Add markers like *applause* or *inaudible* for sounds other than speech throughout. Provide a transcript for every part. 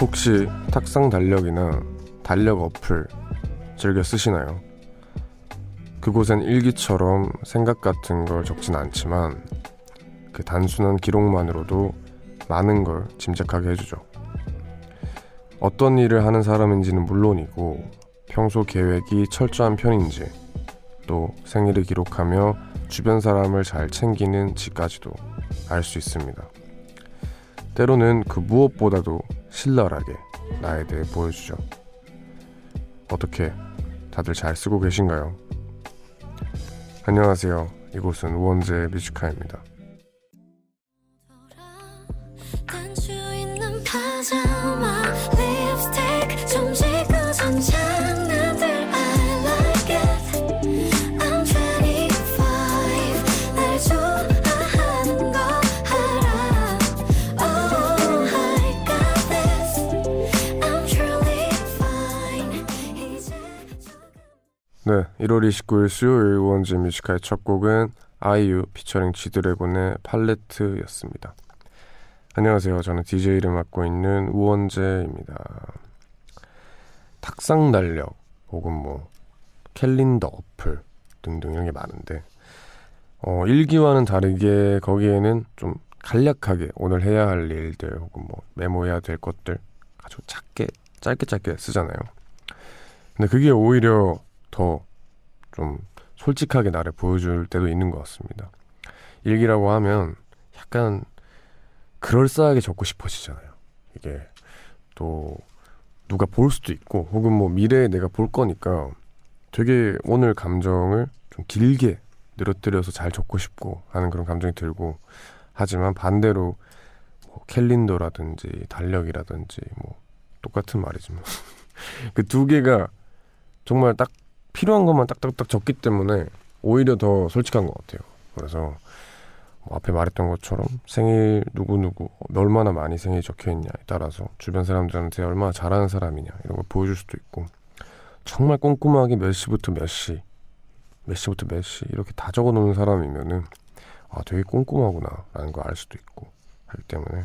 혹시 탁상 달력이나 달력 어플 즐겨 쓰시나요? 그곳엔 일기처럼 생각 같은 걸 적진 않지만 그 단순한 기록만으로도 많은 걸 짐작하게 해주죠. 어떤 일을 하는 사람인지는 물론이고 평소 계획이 철저한 편인지 또 생일을 기록하며 주변 사람을 잘 챙기는지까지도 알 수 있습니다. 때로는 그 무엇보다도 신랄하게 나에 대해 보여주죠. 어떻게 다들 잘 쓰고 계신가요? 안녕하세요. 이곳은 우원재 뮤지카입니다. 네, 1월 29일 수요일 우원재 Music High의 첫 곡은 아이유 피처링 지드래곤의 팔레트였습니다. 안녕하세요. 저는 DJ를 맡고 있는 우원재입니다. 탁상 달력 혹은 뭐 캘린더 어플 등등 이런 게 많은데 어, 일기와는 다르게 거기에는 좀 간략하게 오늘 해야 할 일들 혹은 뭐 메모해야 될 것들 아주 작게 짧게 짧게 쓰잖아요. 근데 그게 오히려 더 좀 솔직하게 나를 보여줄 때도 있는 것 같습니다. 일기라고 하면 약간 그럴싸하게 적고 싶어지잖아요. 이게 또 누가 볼 수도 있고 혹은 뭐 미래에 내가 볼 거니까 되게 오늘 감정을 좀 길게 늘어뜨려서 잘 적고 싶고 하는 그런 감정이 들고 하지만 반대로 뭐 캘린더라든지 달력이라든지 뭐 똑같은 말이지만 *laughs* 그 두 개가 정말 딱 필요한 것만 딱딱딱 적기 때문에 오히려 더 솔직한 것 같아요. 그래서 뭐 앞에 말했던 것처럼 생일 누구누구 얼마나 많이 생일이 적혀 있냐에 따라서 주변 사람들한테 얼마나 잘하는 사람이냐 이런 걸 보여줄 수도 있고 정말 꼼꼼하게 몇 시부터 몇 시, 몇 시부터 몇 시 이렇게 다 적어 놓는 사람이면은 아 되게 꼼꼼하구나라는 걸 알 수도 있고 하기 때문에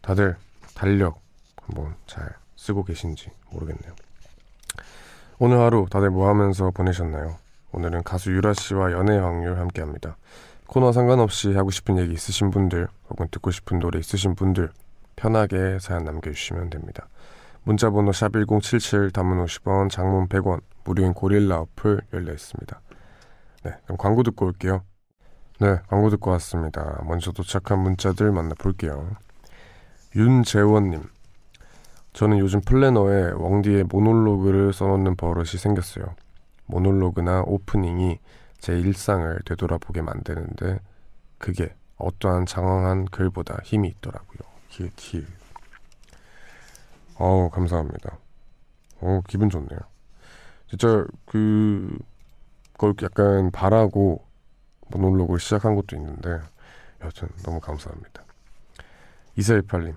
다들 달력 한번 잘 쓰고 계신지 모르겠네요. 오늘 하루 다들 뭐 하면서 보내셨나요? 오늘은 가수 유라 씨와 연애 확률 함께 합니다. 코너 상관없이 하고 싶은 얘기 있으신 분들 혹은 듣고 싶은 노래 있으신 분들 편하게 사연 남겨주시면 됩니다. 문자번호 샵1077 단문 50원 장문 100원 무료인 고릴라 어플 열려 있습니다. 네 그럼 광고 듣고 올게요. 네 광고 듣고 왔습니다. 먼저 도착한 문자들 만나볼게요. 윤재원님 저는 요즘 플래너에 웡디의 모놀로그를 써놓는 버릇이 생겼어요. 모놀로그나 오프닝이 제 일상을 되돌아보게 만드는데 그게 어떠한 장황한 글보다 힘이 있더라고요. 키키. 어우 감사합니다. 어 기분 좋네요. 진짜 그 그걸 약간 바라고 모놀로그를 시작한 것도 있는데 여튼 너무 감사합니다. 2418님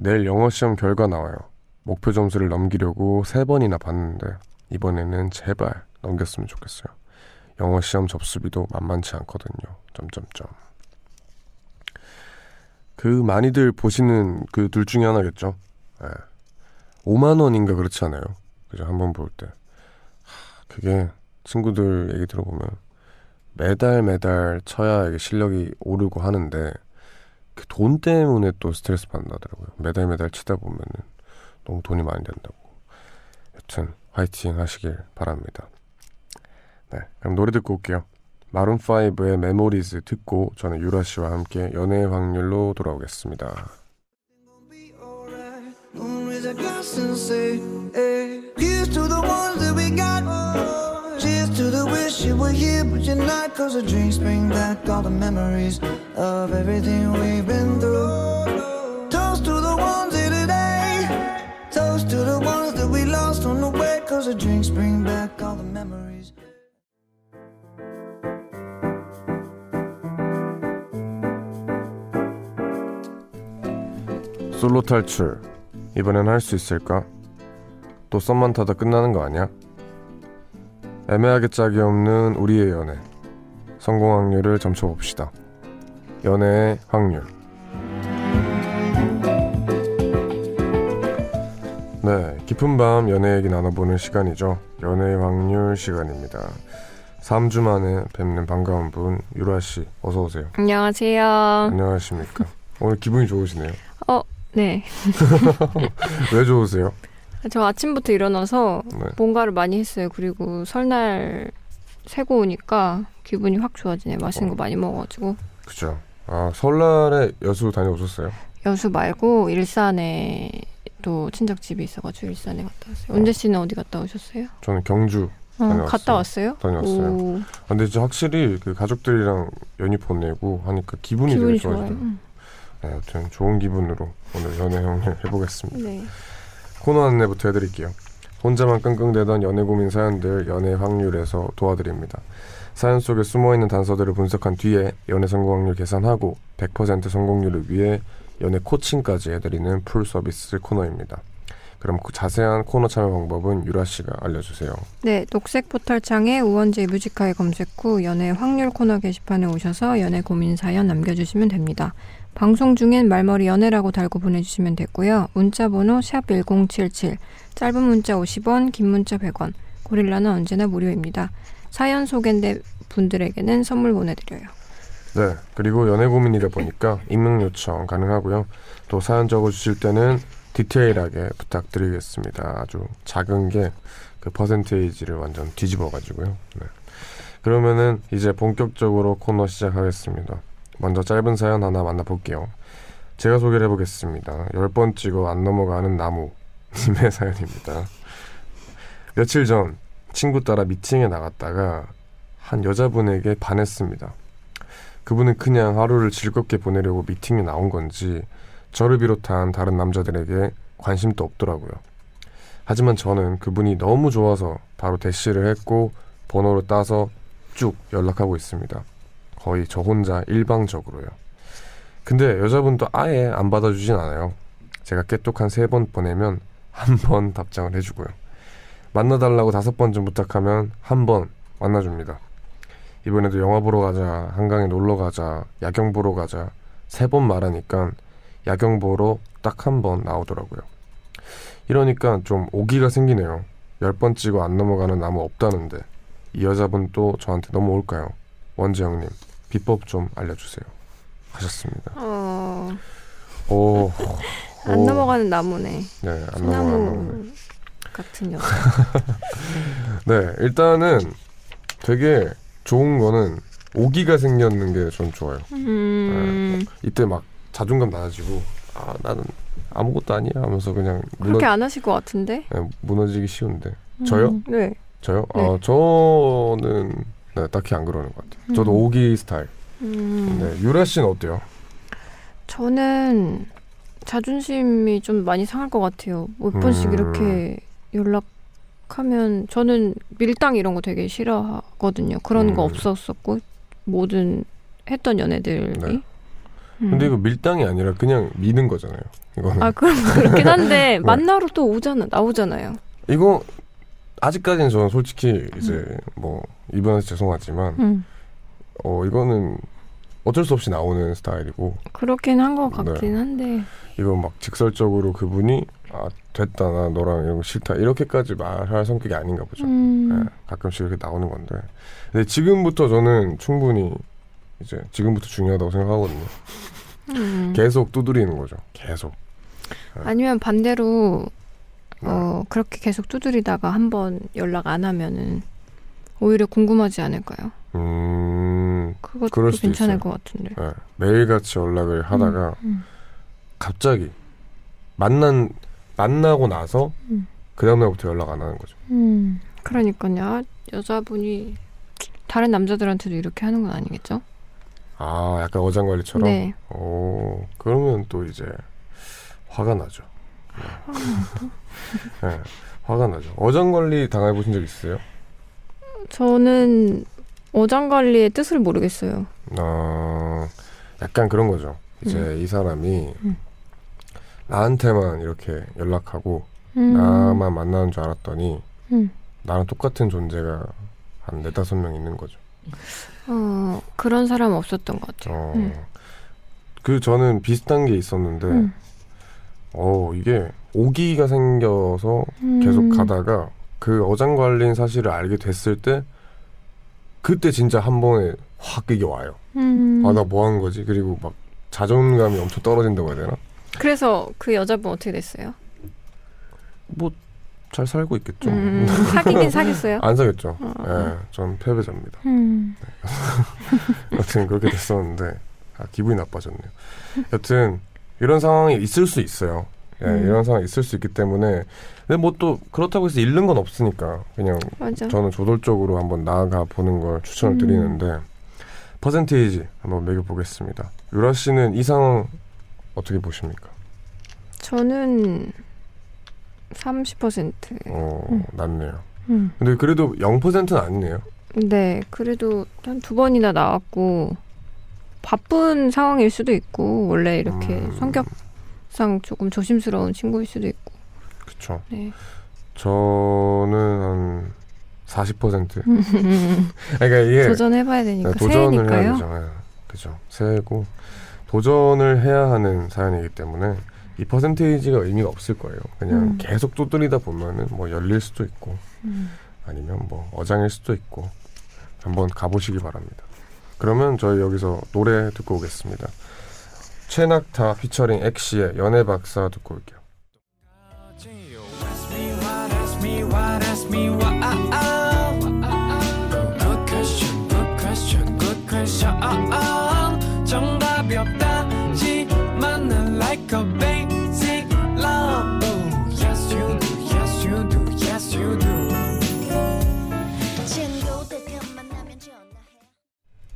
내일 영어 시험 결과 나와요. 목표 점수를 넘기려고 세 번이나 봤는데 이번에는 제발 넘겼으면 좋겠어요. 영어 시험 접수비도 만만치 않거든요. 점점점. 그 많이들 보시는 그 둘 중에 하나겠죠. 네. 5만 원인가 그렇지 않아요. 그죠? 한번 볼 때. 하, 그게 친구들 얘기 들어보면 매달 매달 쳐야 이게 실력이 오르고 하는데 그 돈 때문에 또 스트레스 받는다더라고요. 매달 매달 치다 보면은 너무 돈이 많이 된다고. 여튼 화이팅 하시길 바랍니다. 네, 그럼 노래 듣고 올게요. Maroon 5의 Memories 듣고 저는 유라 씨와 함께 연애의 확률로 돌아오겠습니다. To the wish you were here, but you're not. Cause the drinks bring back all the memories of everything we've been through. Toast to the ones here today. Toast to the ones that we lost on the way. Cause the drinks bring back all the memories. 솔로 탈출. 이번엔 할 수 있을까? 또 썸만 타다 끝나는 거 아니야? 애매하게 짝이 없는 우리의 연애. 성공 확률을 점쳐봅시다. 연애의 확률. 네, 깊은 밤 연애 얘기 나눠보는 시간이죠. 연애 확률 시간입니다. 3주 만에 뵙는 반가운 분 유라 씨 어서 오세요. 안녕하세요. 안녕하십니까. 오늘 기분이 좋으시네요. 어, 네. *laughs* 왜 좋으세요? 저 아침부터 일어나서 네. 뭔가를 많이 했어요. 그리고 설날 새고 오니까 기분이 확 좋아지네. 맛있는 거 많이 먹어가지고. 그죠. 아 설날에 여수 다녀오셨어요? 여수 말고 일산에 또 친척 집이 있어가지고 일산에 갔다 왔어요. 은재 씨는 어디 갔다 오셨어요? 저는 경주 어, 다녀왔어요. 갔다 왔어요? 다녀왔어요. 오, 아, 근데 진짜 확실히 그 가족들이랑 연휴 보내고 하니까 기분이, 기분이 되게 좋아요. 좋아지더라고요. 음. 네, 여튼 좋은 기분으로 오늘 연애 *laughs* 형을 해보겠습니다. 네. 코너 안내부터 해드릴게요. 혼자만 끙끙대던 연애 고민 사연들 연애 확률에서 도와드립니다. 사연 속에 숨어있는 단서들을 분석한 뒤에 연애 성공 확률 계산하고 100% 성공률을 위해 연애 코칭까지 해드리는 풀 서비스 코너입니다. 그럼 그 자세한 코너 참여 방법은 유라 씨가 알려주세요. 네, 녹색 포털창에 우원재 뮤지카에 검색 후 연애 확률 코너 게시판에 오셔서 연애 고민 사연 남겨주시면 됩니다. 방송 중엔 말머리 연애라고 달고 보내주시면 되고요. 문자 번호 샵 1077, 짧은 문자 50원, 긴 문자 100원, 고릴라는 언제나 무료입니다. 사연 소개된 분들에게는 선물 보내드려요. 네, 그리고 연애 고민이다 보니까 익명 요청 가능하고요. 또 사연 적어주실 때는 디테일하게 부탁드리겠습니다. 아주 작은 게 그 퍼센테이지를 완전 뒤집어가지고요. 네. 그러면은 이제 본격적으로 코너 시작하겠습니다. 먼저 짧은 사연 하나 만나볼게요. 제가 소개를 해보겠습니다. 열 번 찍어 안 넘어가는 나무 *laughs* 님의 사연입니다. 며칠 전 친구 따라 미팅에 나갔다가 한 여자분에게 반했습니다. 그분은 그냥 하루를 즐겁게 보내려고 미팅에 나온 건지 저를 비롯한 다른 남자들에게 관심도 없더라고요. 하지만 저는 그분이 너무 좋아서 바로 대시를 했고 번호를 따서 쭉 연락하고 있습니다. 거의 저 혼자 일방적으로요. 근데 여자분도 아예 안 받아주진 않아요. 제가 깨똑 한 세 번 보내면 한 번 *laughs* 답장을 해주고요. 만나달라고 다섯 번쯤 부탁하면 한 번 만나줍니다. 이번에도 영화 보러 가자, 한강에 놀러 가자, 야경 보러 가자 세 번 말하니까 야경 보러 딱 한 번 나오더라고요. 이러니까 좀 오기가 생기네요. 열 번 찍어 안 넘어가는 나무 없다는데 이 여자분 또 저한테 넘어올까요? 원재 형님 비법 좀 알려주세요. 하셨습니다. 어, 오, 안 오. 넘어가는 나무네. 네, 안 넘어가는 나무. 같은 여자. *laughs* 네, 일단은 되게 좋은 거는 오기가 생겼는 게 전 좋아요. 음, 이때 막 자존감 낮아지고 아 나는 아무것도 아니야 하면서 그냥 무너, 그렇게 안 하실 것 같은데? 네, 무너지기 쉬운데 저요? 음, 네. 저요? 네. 아 저는 네, 딱히 안 그러는 것 같아요. 저도 음. 오기 스타일. 음. 네, 유라 씨는 어때요? 저는 자존심이 좀 많이 상할 것 같아요. 몇 번씩 음. 이렇게 연락하면 저는 밀당 이런 거 되게 싫어하거든요. 그런 거 음. 없었었고 모든 했던 연애들이. 네. 음. 근데 이거 밀당이 아니라 그냥 미는 거잖아요. 이거는 아 그럼 그렇긴 *laughs* 네. 한데 만나러 또 오잖아 나오잖아요. 이거 아직까지는 저는 솔직히 이제 뭐 이번에 죄송하지만 음. 어 이거는 어쩔 수 없이 나오는 스타일이고 그렇긴 한것 네. 같긴 한데. 이거 막 직설적으로 그분이 아 됐다 나 너랑 이런 거 싫다 이렇게까지 말할 성격이 아닌가 보죠. 음. 예, 가끔씩 이렇게 나오는 건데 근데 지금부터 저는 충분히 이제 지금부터 중요하다고 생각하거든요. 음. 계속 두드리는 거죠. 계속. 아니면 반대로 네. 어 그렇게 계속 두드리다가 한번 연락 안 하면은 오히려 궁금하지 않을까요? 음 그것도 괜찮을 있어요. 것 같은데. 예, 매일같이 연락을 하다가 음. 갑자기 만난 만나고 나서 음. 그 다음날부터 연락 안 하는 거죠. 음. 그러니까요. 아, 여자분이 다른 남자들한테도 이렇게 하는 건 아니겠죠? 아 약간 어장관리처럼. 네. 오 그러면 또 이제 화가 나죠. 네. 네, 화가 나죠. 어장관리 당해보신 적 있으세요? 저는 어장 관리의 뜻을 모르겠어요. 어, 약간 그런 거죠. 이제 이 사람이 음. 나한테만 이렇게 연락하고 음. 나만 만나는 줄 알았더니 음. 나랑 똑같은 존재가 한 네다섯 명 있는 거죠. 어, 그런 사람은 없었던 것 같아요. 어, 음. 그 저는 비슷한 게 있었는데 음. 어 이게 오기가 생겨서 음. 계속 가다가 그 어장관리인 사실을 알게 됐을 때 그때 진짜 한 번에 확 이게 와요. 음. 아나 뭐 한 거지? 그리고 막 자존감이 엄청 떨어진다고 해야 되나? 그래서 그 여자분 어떻게 됐어요? 뭐 잘 살고 있겠죠. 음, *laughs* 사귀긴 사귀었어요. 안 사겠죠. 어. 예, 전 패배자입니다. 음. *laughs* 여튼 그렇게 됐었는데 아, 기분이 나빠졌네요. 여튼 이런 상황이 있을 수 있어요. 예, 음. 이런 상황이 있을 수 있기 때문에 근데 뭐 또 그렇다고 해서 잃는 건 없으니까 그냥 맞아. 저는 조돌적으로 한번 나아가 보는 걸 추천을 음. 드리는데 퍼센테이지 한번 매겨 보겠습니다. 유라 씨는 이 상황 어떻게 보십니까? 저는 30%. 어, 음. 낮네요. 음. 근데 그래도 0%는 아니네요. 네, 그래도 한 두 번이나 나왔고 바쁜 상황일 수도 있고 원래 이렇게 음. 성격 상 조금 조심스러운 친구일 수도 있고. 그쵸. 네. 저는 한 40%. *laughs* 그러니까 이게 도전해봐야 되니까 네, 도전을 해야 새해니까요. 되죠. 네, 그죠. 새해고 도전을 해야 하는 사연이기 때문에 이 퍼센테이지가 의미가 없을 거예요. 그냥 음. 계속 두드리다 보면은 뭐 열릴 수도 있고 음. 아니면 뭐 어장일 수도 있고 한번 가보시기 바랍니다. 그러면 저희 여기서 노래 듣고 오겠습니다. 최낙타 피처링 엑시의 연애 박사 듣고 올게요.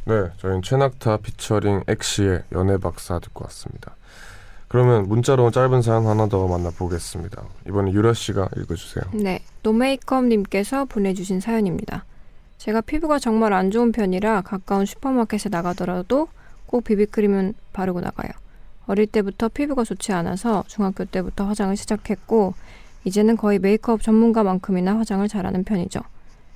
네, 저희는 최낙타 피처링 엑시의 연애 박사 듣고 왔습니다. 그러면 문자로 온 짧은 사연 하나 더 만나보겠습니다. 이번에 유라 씨가 읽어주세요. 네, 노메이크업님께서 보내주신 사연입니다. 제가 피부가 정말 안 좋은 편이라 가까운 슈퍼마켓에 나가더라도 꼭 비비크림은 바르고 나가요. 어릴 때부터 피부가 좋지 않아서 중학교 때부터 화장을 시작했고 이제는 거의 메이크업 전문가만큼이나 화장을 잘하는 편이죠.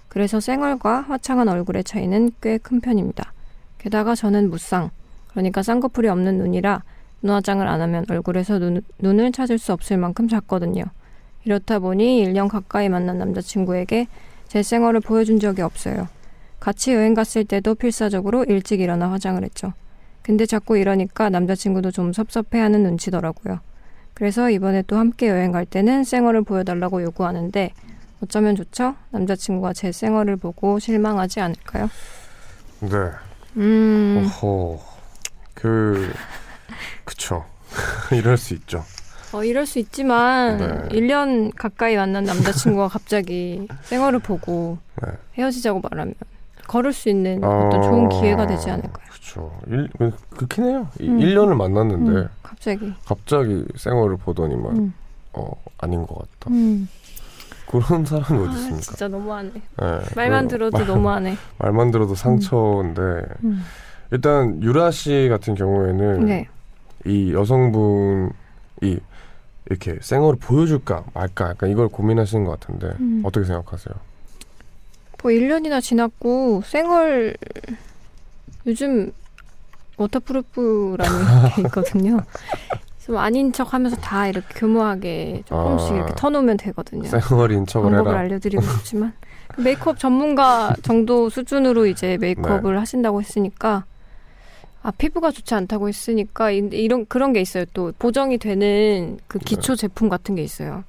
그래서 쌩얼과 화창한 얼굴의 차이는 꽤 큰 편입니다. 게다가 저는 무쌍, 그러니까 쌍꺼풀이 없는 눈이라 눈화장을 안 하면 얼굴에서 눈, 눈을 찾을 수 없을 만큼 작거든요. 이렇다 보니 1년 가까이 만난 남자친구에게 제 생얼을 보여준 적이 없어요. 같이 여행 갔을 때도 필사적으로 일찍 일어나 화장을 했죠. 근데 자꾸 이러니까 남자친구도 좀 섭섭해하는 눈치더라고요. 그래서 이번에 또 함께 여행 갈 때는 생얼을 보여달라고 요구하는데 어쩌면 좋죠? 남자친구가 제 생얼을 보고 실망하지 않을까요? 네, 음, 어허, 그, 그쵸. *laughs* 이럴 수 있죠. 어, 이럴 수 있지만 네. 1년 가까이 만난 남자친구가 갑자기 생얼을 보고 네. 헤어지자고 말하면 걸을 수 있는 어떤 좋은 기회가 되지 않을까요? 일, 그렇긴 해요. 이 음. 1년을 만났는데 음, 갑자기. 갑자기 생얼을 보더니만 음, 어, 아닌 것 같다. 음. 그런 사람이 어디 아, 있습니까? 진짜 너무하네. 네, 말만 그 들어도 말, 너무하네. *laughs* 말만 들어도 상처인데 음. 일단 유라 씨 같은 경우에는 네. 이 여성분이 이렇게 생얼을 보여줄까 말까 약간 이걸 고민하시는 것 같은데 음. 어떻게 생각하세요? 뭐 1년이나 지났고 생얼 요즘 waterproof라는 *laughs* 게 있거든요. 좀 아닌 척 하면서 다 이렇게 교묘하게 조금씩 아. 이렇게 터놓으면 되거든요. 생얼인 척을 방법을 해라. 알려드리고 *laughs* 싶지만 그 메이크업 전문가 정도 수준으로 이제 메이크업을 네. 하신다고 했으니까 아 피부가 좋지 않다고 했으니까 이- 이런 그런 게 있어요. 또 보정이 되는 그 기초 네. 제품 같은 게 있어요.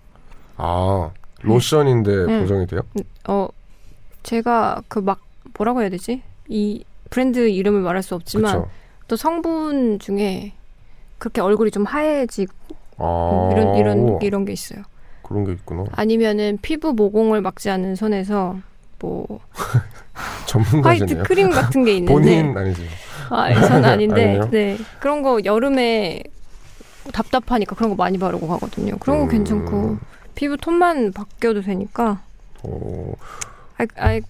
아 로션인데 네. 보정이 돼요? 어 제가 그 막 뭐라고 해야 되지? 이 브랜드 이름을 말할 수 없지만 그쵸. 또 성분 중에 그렇게 얼굴이 좀 하얘지고 아 이런 이런 이런 게 있어요. 그런 게 있구나. 아니면은 피부 모공을 막지 않는 선에서 뭐 *laughs* 화이트. 크림 같은 게 있는데 본인 아니죠? 아, 전 아닌데 아니에요? 네 그런 거 여름에 답답하니까 그런 거 많이 바르고 가거든요. 그런 거 음. 괜찮고 피부 톤만 바뀌어도 되니까 오, 아이, 아이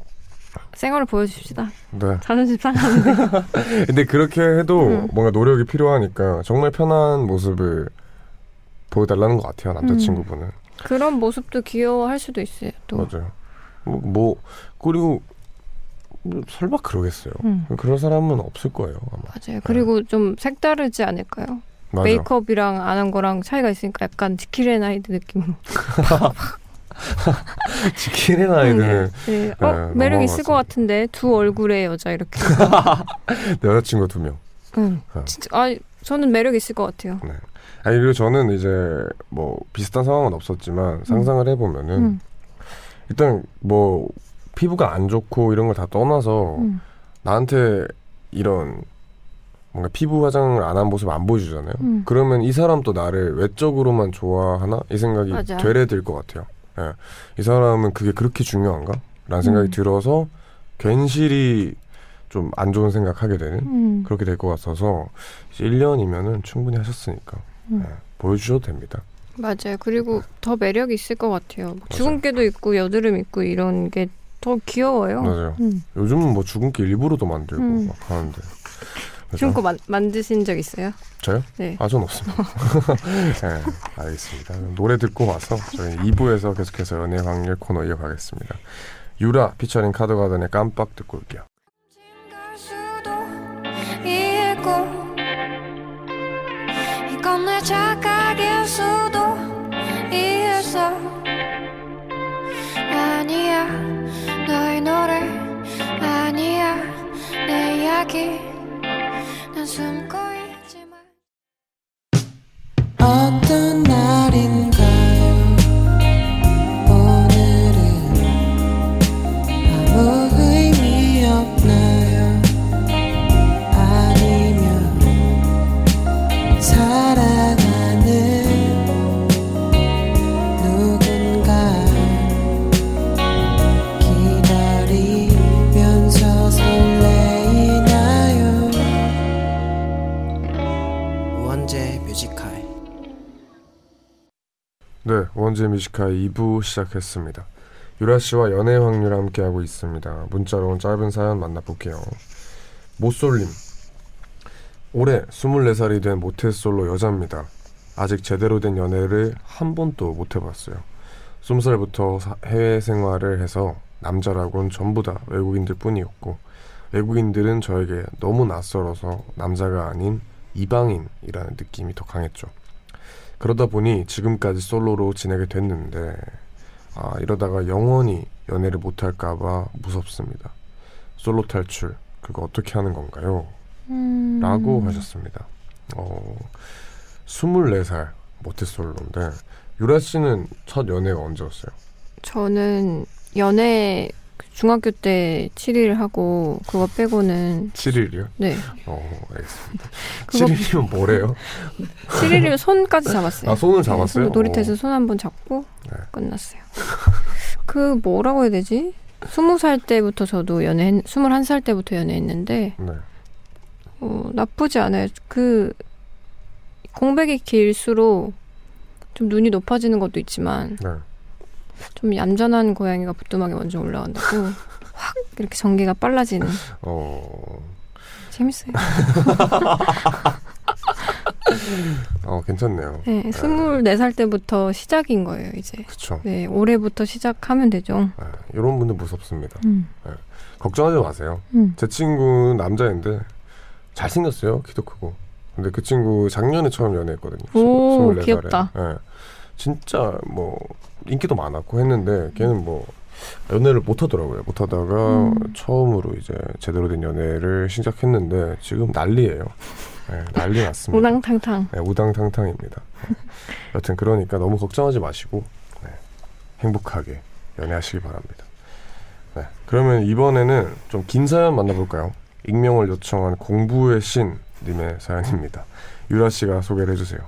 생얼을 보여줍시다. 네. 자존심 상하는데. *laughs* 근데 그렇게 해도 음. 뭔가 노력이 필요하니까 정말 편한 모습을 보여달라는 것 같아요 남자친구분은. 그런 모습도 귀여워할 수도 있어요. 또. 맞아요. 뭐, 뭐 그리고 뭐 설마 그러겠어요. 음, 그런 사람은 없을 거예요 아마. 맞아요. 그리고 좀 색다르지 않을까요? 맞아. 메이크업이랑 안 한 거랑 차이가 있으니까 약간 지킬앤 하이드 느낌으로. *laughs* *laughs* 지키는 아이들은 네. 어, 네, 매력 있을. 것 같은데 두 얼굴의 여자 이렇게. *laughs* 여자친구 두 명. 응. 어. 진짜 아 저는 매력 있을 것 같아요. 아니 그리고 저는 이제 뭐 비슷한 상황은 없었지만 상상을 해보면은 음. 일단 뭐 피부가 안 좋고 이런 걸 다 떠나서 음. 나한테 이런 뭔가 피부 화장을 안 한 모습 안 보여주잖아요. 음. 그러면 이 사람 도 나를 외적으로만 좋아하나 이 생각이 맞아. 되레 들 것 같아요. 예. 이 사람은 그게 그렇게 중요한가? 라는 생각이 음. 들어서 괜시리 좀 안 좋은 생각하게 되는 음. 그렇게 될 것 같아서 이제 1년이면은 충분히 하셨으니까 음. 예, 보여주셔도 됩니다. 맞아요. 그리고 더 매력이 있을 것 같아요. 뭐 주근깨도 있고 여드름 있고 이런 게 더 귀여워요. 맞아요. 음. 요즘은 뭐 주근깨 일부러도 만들고 음. 막 하는데. 지금 거 만, 만드신 적 있어요? 저요? 네. 아, 전 없습니다. *laughs* 네, 알겠습니다. 노래 듣고 와서 저희 2부에서 계속해서 연애 확률 코너 이어가겠습니다. 유라 피처링 카드가든의 깜빡 듣고 올게요. 갈 수도 있고 이건 내 착각일 수도 있어 아니야 너의 노래 아니야 내 이야기 어떤 날 네, 우원재 Music High의 2부 시작했습니다. 유라 씨와 연애 확률 함께하고 있습니다. 문자로 온 짧은 사연 만나볼게요. 모솔님. 올해 24살이 된 모태솔로 여자입니다. 아직 제대로 된 연애를 한 번도 못 해봤어요. 20살부터 해외 생활을 해서 남자라곤 전부 다 외국인들 뿐이었고 외국인들은 저에게 너무 낯설어서 남자가 아닌 이방인이라는 느낌이 더 강했죠. 그러다 보니 지금까지 솔로로 지내게 됐는데 아 이러다가 영원히 연애를 못할까봐 무섭습니다. 솔로 탈출 그거 어떻게 하는 건가요? 음. 라고 하셨습니다. 어, 24살 모태솔로인데 유라 씨는 첫 연애가 언제였어요? 저는 연애 중학교 때 7일 하고 그거 빼고는 7일이요? 네 어, 알겠습니다. *laughs* 그거 7일이면 뭐래요? 7일이면 손까지 잡았어요. 아, 손을 잡았어요? 네, 놀이터에서 오. 손한 번 잡고 네. 끝났어요. 그 뭐라고 해야 되지? 20살 때부터 저도 연애 21살 때부터 연애했는데 네. 어, 나쁘지 않아요. 그 공백이 길수록 좀 눈이 높아지는 것도 있지만 네. 좀 얌전한 고양이가 부뚜막에 먼저 올라간다고 확 이렇게 전개가 빨라지는 어, 재밌어요. *laughs* 어 괜찮네요. 네, 24살 때부터 시작인 거예요, 이제. 그쵸. 네, 올해부터 시작하면 되죠. 네, 이런 분들 무섭습니다. 음. 걱정하지 마세요. 음. 제 친구는 남자인데 잘생겼어요. 키도 크고. 근데 그 친구 작년에 처음 연애했거든요. 오, 24살에. 귀엽다. 예. 진짜 뭐 인기도 많았고 했는데 걔는 뭐 연애를 못 하더라고요. 못 하다가 음. 처음으로 이제 제대로 된 연애를 시작했는데 지금 난리예요. 예, 난리 났습니다. 우당탕탕. 네, 우당탕탕입니다. 네. 여튼 그러니까 너무 걱정하지 마시고 네, 행복하게 연애하시기 바랍니다. 네, 그러면 이번에는 좀 긴 사연 만나볼까요? 익명을 요청한 공부의 신 님의 사연입니다. 유라 씨가 소개를 해주세요.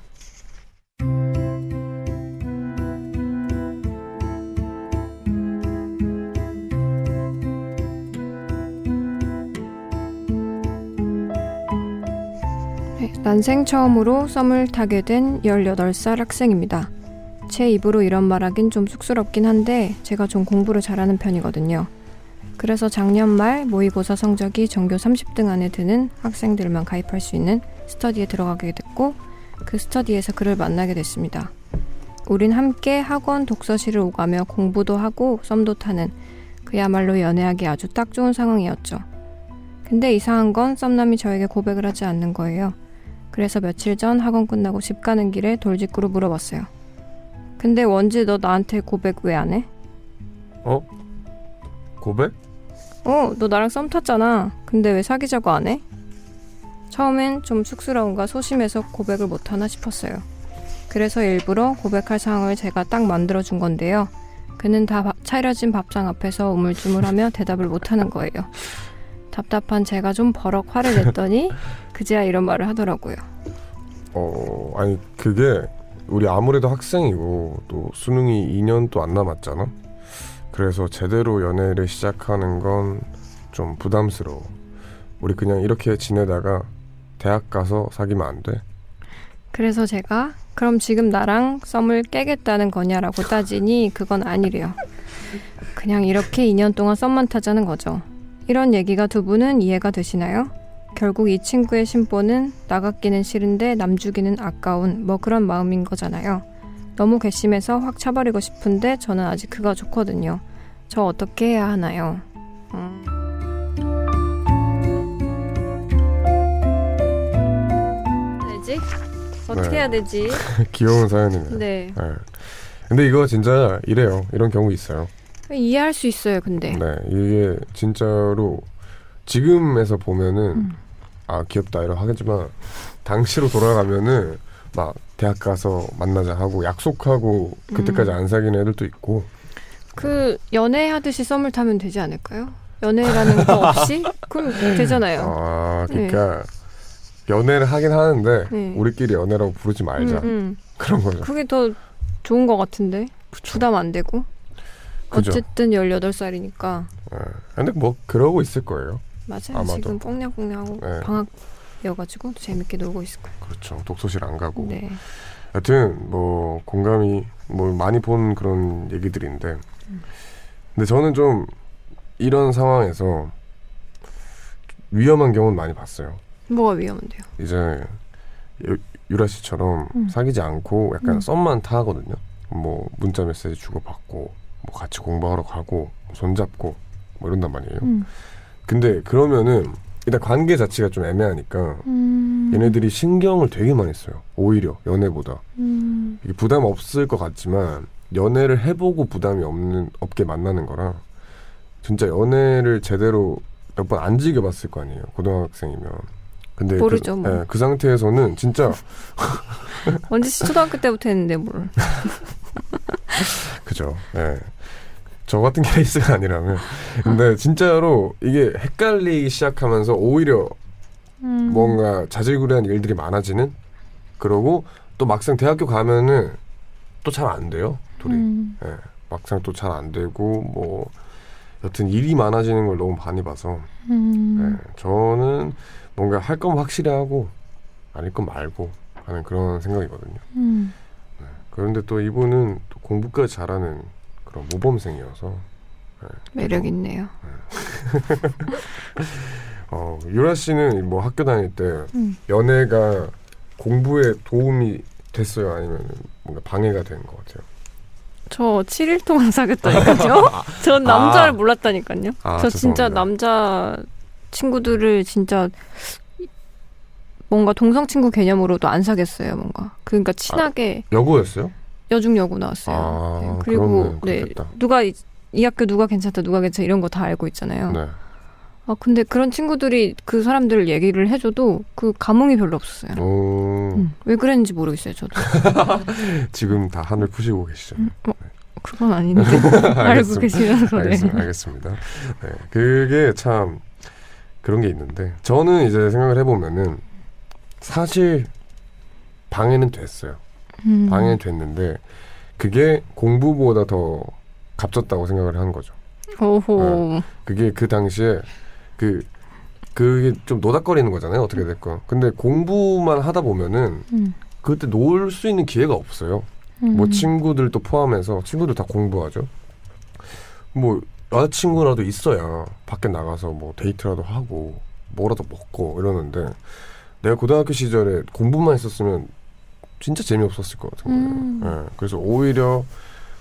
네, 난생 처음으로 썸을 타게 된 18살 학생입니다. 제 입으로 이런 말하긴 좀 쑥스럽긴 한데 제가 좀 공부를 잘하는 편이거든요. 그래서 작년 말 모의고사 성적이 전교 30등 안에 드는 학생들만 가입할 수 있는 스터디에 들어가게 됐고 그 스터디에서 그를 만나게 됐습니다. 우린 함께 학원 독서실을 오가며 공부도 하고 썸도 타는 그야말로 연애하기 아주 딱 좋은 상황이었죠. 근데 이상한 건 썸남이 저에게 고백을 하지 않는 거예요. 그래서 며칠 전 학원 끝나고 집 가는 길에 돌직구로 물어봤어요. 근데 원지 너 나한테 고백 왜 안 해? 고백? 어, 너 나랑 썸 탔잖아. 근데 왜 사귀자고 안 해? 처음엔 좀 쑥스러운가 소심해서 고백을 못하나 싶었어요. 그래서 일부러 고백할 상황을 제가 딱 만들어준 건데요. 그는 다 밥- 차려진 밥상 앞에서 우물쭈물하며 대답을 못하는 거예요. 답답한 제가 좀 버럭 화를 냈더니 *laughs* 그제야 이런 말을 하더라고요. 어 아니 그게 우리 아무래도 학생이고 또 수능이 2년 또 안 남았잖아. 그래서 제대로 연애를 시작하는 건 좀 부담스러워. 우리 그냥 이렇게 지내다가 대학 가서 사귀면 안 돼? 그래서 제가 그럼 지금 나랑 썸을 깨겠다는 거냐라고 따지니 그건 아니래요. 그냥 이렇게 2년 동안 썸만 타자는 거죠. 이런 얘기가 두 분은 이해가 되시나요? 결국 이 친구의 심보는 나 같기는 싫은데 남 주기는 아까운 뭐 그런 마음인 거잖아요. 너무 괘씸해서 확 차버리고 싶은데 저는 아직 그가 좋거든요. 저 어떻게 해야 하나요? 음. 되지? 어떻게 네. 해야 되지? *laughs* 귀여운 사연이네. 네. 네. 근데 이거 진짜 이래요. 이런 경우 있어요. 이해할 수 있어요, 근데. 네, 이게 진짜로 지금에서 보면은 음. 아 귀엽다 이러 하겠지만 당시로 돌아가면은 막 대학 가서 만나자 하고 약속하고 그때까지 음. 안 사귀는 애들도 있고 그 연애하듯이 썸을 타면 되지 않을까요? 연애라는 거 없이? *laughs* 그럼 되잖아요. 아 그러니까 연애를 하긴 하는데 네. 우리끼리 연애라고 부르지 말자 음, 음. 그런 거죠. 그게 더 좋은 것 같은데. 그쵸. 부담 안 되고. 그죠. 어쨌든 18살이니까. 예. 근데 뭐 그러고 있을 거예요. 맞아요. 아마도. 지금 뽕냥뽕냥하고 네. 방학이어가지고 재밌게 놀고 있을 거예요. 그렇죠. 독서실 안 가고. 네. 여튼 뭐 공감이 뭐 많이 본 그런 얘기들인데 근데 저는 좀 이런 상황에서 위험한 경우는 많이 봤어요. 뭐가 위험한데요? 이제 유- 유라 씨처럼 음. 사귀지 않고 약간 음. 썸만 타거든요. 뭐 문자 메시지 주고 받고 뭐 같이 공부하러 가고 뭐 손잡고 뭐 이런단 말이에요. 음. 근데 그러면은 일단 관계 자체가 좀 애매하니까 음. 얘네들이 신경을 되게 많이 써요. 오히려 연애보다. 음. 이게 부담 없을 것 같지만 연애를 해보고 부담이 없는 없게 만나는 거라 진짜 연애를 제대로 몇 번 안 즐겨봤을 거 아니에요 고등학생이면 근데 모르죠, 그, 뭐. 예, 그 상태에서는 진짜 언제 씨 초등학교 때부터 했는데 뭘. *laughs* 그죠 예. 저 같은 케이스가 아니라면 근데 진짜로 이게 헷갈리기 시작하면서 오히려 음. 뭔가 자질구레한 일들이 많아지는 그러고 또 막상 대학교 가면은 또 잘 안 돼요 둘이 음. 예, 막상 또 잘 안 되고 뭐 여튼 일이 많아지는 걸 너무 많이 봐서 음. 예, 저는 뭔가 할 거면 확실히 하고 아닐 건 말고 하는 그런 생각이거든요. 음. 그런데 또 이분은 또 공부까지 잘하는 그런 모범생이어서 매력 있네요. *laughs* 어, 유라 씨는 뭐 학교 다닐 때 음. 연애가 공부에 도움이 됐어요? 아니면 뭔가 방해가 된 것 같아요? 저 7일 동안 사귀었다니까요. *laughs* 전 남자를 아. 몰랐다니까요. 아, 저 진짜 죄송합니다. 남자 친구들을 진짜 뭔가 동성 친구 개념으로도 안 사귀었어요. 뭔가 그러니까 친하게 여고였어요? 여중 여고 나왔어요. 아, 네, 그리고 네. 누가 이, 이 학교 누가 괜찮다 누가 괜찮다 이런 거 다 알고 있잖아요. 네. 아 근데 그런 친구들이 그 사람들 얘기를 해줘도 그 감흥이 별로 없었어요. 오, 음, 왜 그랬는지 모르겠어요. 저도 *laughs* 지금 다 한을 푸시고 계시죠? 음, 어, 그건 아닌데 *laughs* 알고. 계시면서 네. 알겠습니다. 알겠습니다. 네, 그게 참 그런 게 있는데 저는 이제 생각을 해보면은 사실 방해는 됐어요. 음. 방해는 됐는데 그게 공부보다 더 값졌다고 생각을 한 거죠. 오호. 그게 그 당시에 그 그게 좀 노닥거리는 거잖아요. 어떻게 됐건. 근데 공부만 하다 보면은 음. 그때 놀 수 있는 기회가 없어요. 음. 뭐 친구들도 포함해서 친구들 다 공부하죠. 뭐 여자친구라도 있어야 밖에 나가서 뭐 데이트라도 하고 뭐라도 먹고 이러는데 내가 고등학교 시절에 공부만 했었으면 진짜 재미없었을 것 같은 거예요. 음. 예, 그래서 오히려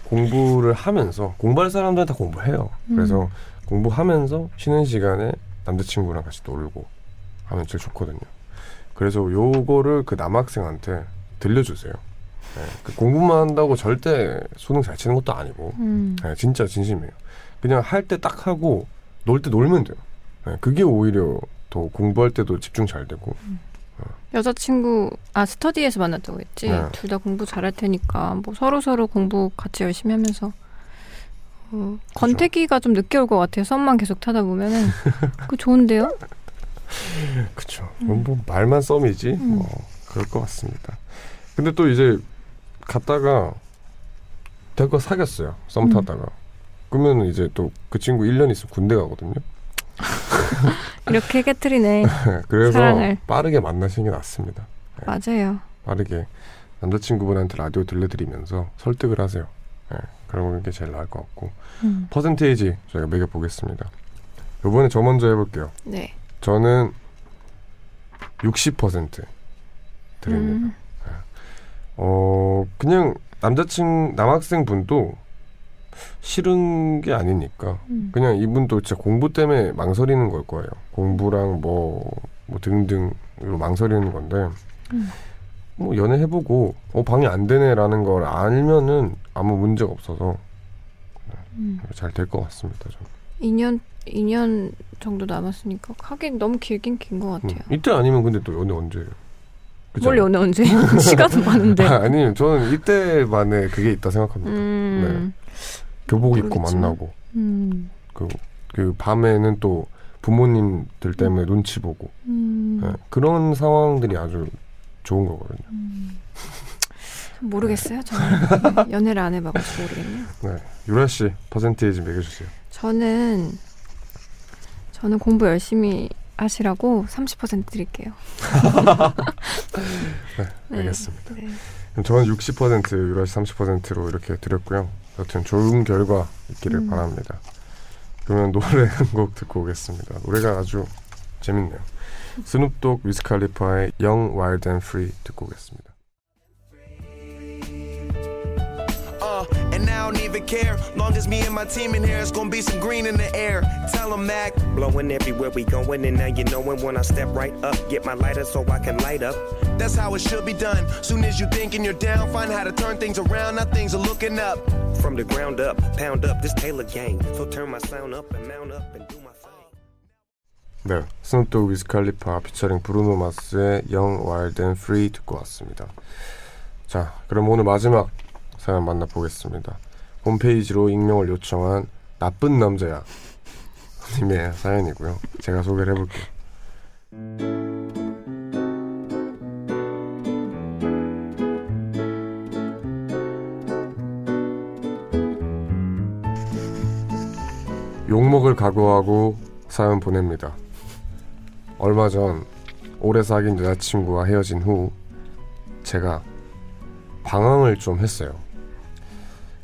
공부를 하면서 공부할 사람들은 다 공부해요. 그래서 음. 공부하면서 쉬는 시간에 남자친구랑 같이 놀고 하면 제일 좋거든요. 그래서 요거를 그 남학생한테 들려주세요. 네, 그 공부만 한다고 절대 수능 잘 치는 것도 아니고 음. 네, 진짜 진심이에요. 그냥 할 때 딱 하고 놀 때 놀면 돼요. 네, 그게 오히려 더 공부할 때도 집중 잘 되고 여자친구 아 스터디에서 만났다고 했지. 네. 둘다 공부 잘할 테니까 뭐 서로 서로 공부 같이 열심히 하면서 어, 권태기가 좀 늦게 올 것 같아요. 썸만 계속 타다 보면은 *laughs* 그 좋은데요. 그쵸. 뭐 말만 썸이지 음. 뭐 그럴 것 같습니다. 근데 또 이제 갔다가 대거 사귀었어요. 썸 음. 타다가. 그러면 이제 또 그 친구 1년 있으면 군대 가거든요. *laughs* 이렇게 깨트리네. *laughs* 그래서 사랑을. 빠르게 만나시는 게 낫습니다. 맞아요. 빠르게 남자친구분한테 라디오 들려드리면서 설득을 하세요. 예, 그런 게 제일 나을 것 같고 음. 퍼센테이지 저희가 매겨보겠습니다. 이번에 저 먼저 해볼게요. 네. 저는 60% 드립니다. 음. 어 그냥 남자친 남학생 분도 싫은 게 아니니까 음. 그냥 이분도 진짜 공부 때문에 망설이는 걸 거예요. 공부랑 뭐, 뭐 등등으로 망설이는 건데, 음. 뭐 연애 해보고, 어, 방해 안 되네라는 걸 알면은 아무 문제가 없어서 음. 잘될 것 같습니다. 저는. 2년 2년 정도 남았으니까 하긴 너무 길긴 긴것 음, 같아요. 이때 아니면 근데 또 연애 언제예요? 그죠? 뭘 연애 언제? *laughs* 시간은 많은데. 아, *laughs* 아니, 저는 이때만에 그게 있다 생각합니다. 음. 교복 입고 모르겠지만. 만나고, 음. 그, 그 밤에는 또 부모님들 때문에 눈치 보고, 음. 예, 그런 상황들이 아주 좋은 거거든요. *laughs* 모르겠어요. 저는 네, 연애를 안 해봐가지고 모르겠네요. 네. 유라 씨 퍼센테이지 매겨주세요. 저는 저는 공부 열심히 하시라고 30% 드릴게요. *laughs* 네. 알겠습니다. 네. 저는 60% 유라 씨 30%로 이렇게 드렸고요. 여튼 좋은 결과 있기를 음. 바랍니다. 그러면 노래 *laughs* 한 곡 듣고 오겠습니다. 노래가 아주 재밌네요. 스눕독 위스칼리파의 Young, Wild and Free 듣고 오겠습니다. and I don't even care. Long as me and my team in here, it's gonna be some green in the air. Tell 'em Mac. Blowing everywhere we going, and now you knowin' when I step right up. Get my lighter so I can light up. That's how it should be done. Soon as you thinking you're down, find how to turn things around. Now things are looking up. From the ground up, pound up this Taylor gang. So turn my sound up and mount up and do my thing. 네, 스눕독 위스칼리파 피처링 브루노 마스의 Young, Wild and Free 듣고 왔습니다. 자, 그럼 오늘 마지막 사연 만나보겠습니다. 홈페이지로 익명을 요청한 나쁜 남자야 님의 사연이고요. 제가 소개를 해볼게요. 욕먹을 각오하고 사연 보냅니다. 얼마 전 오래 사귄 여자친구와 헤어진 후 제가 방황을 좀 했어요.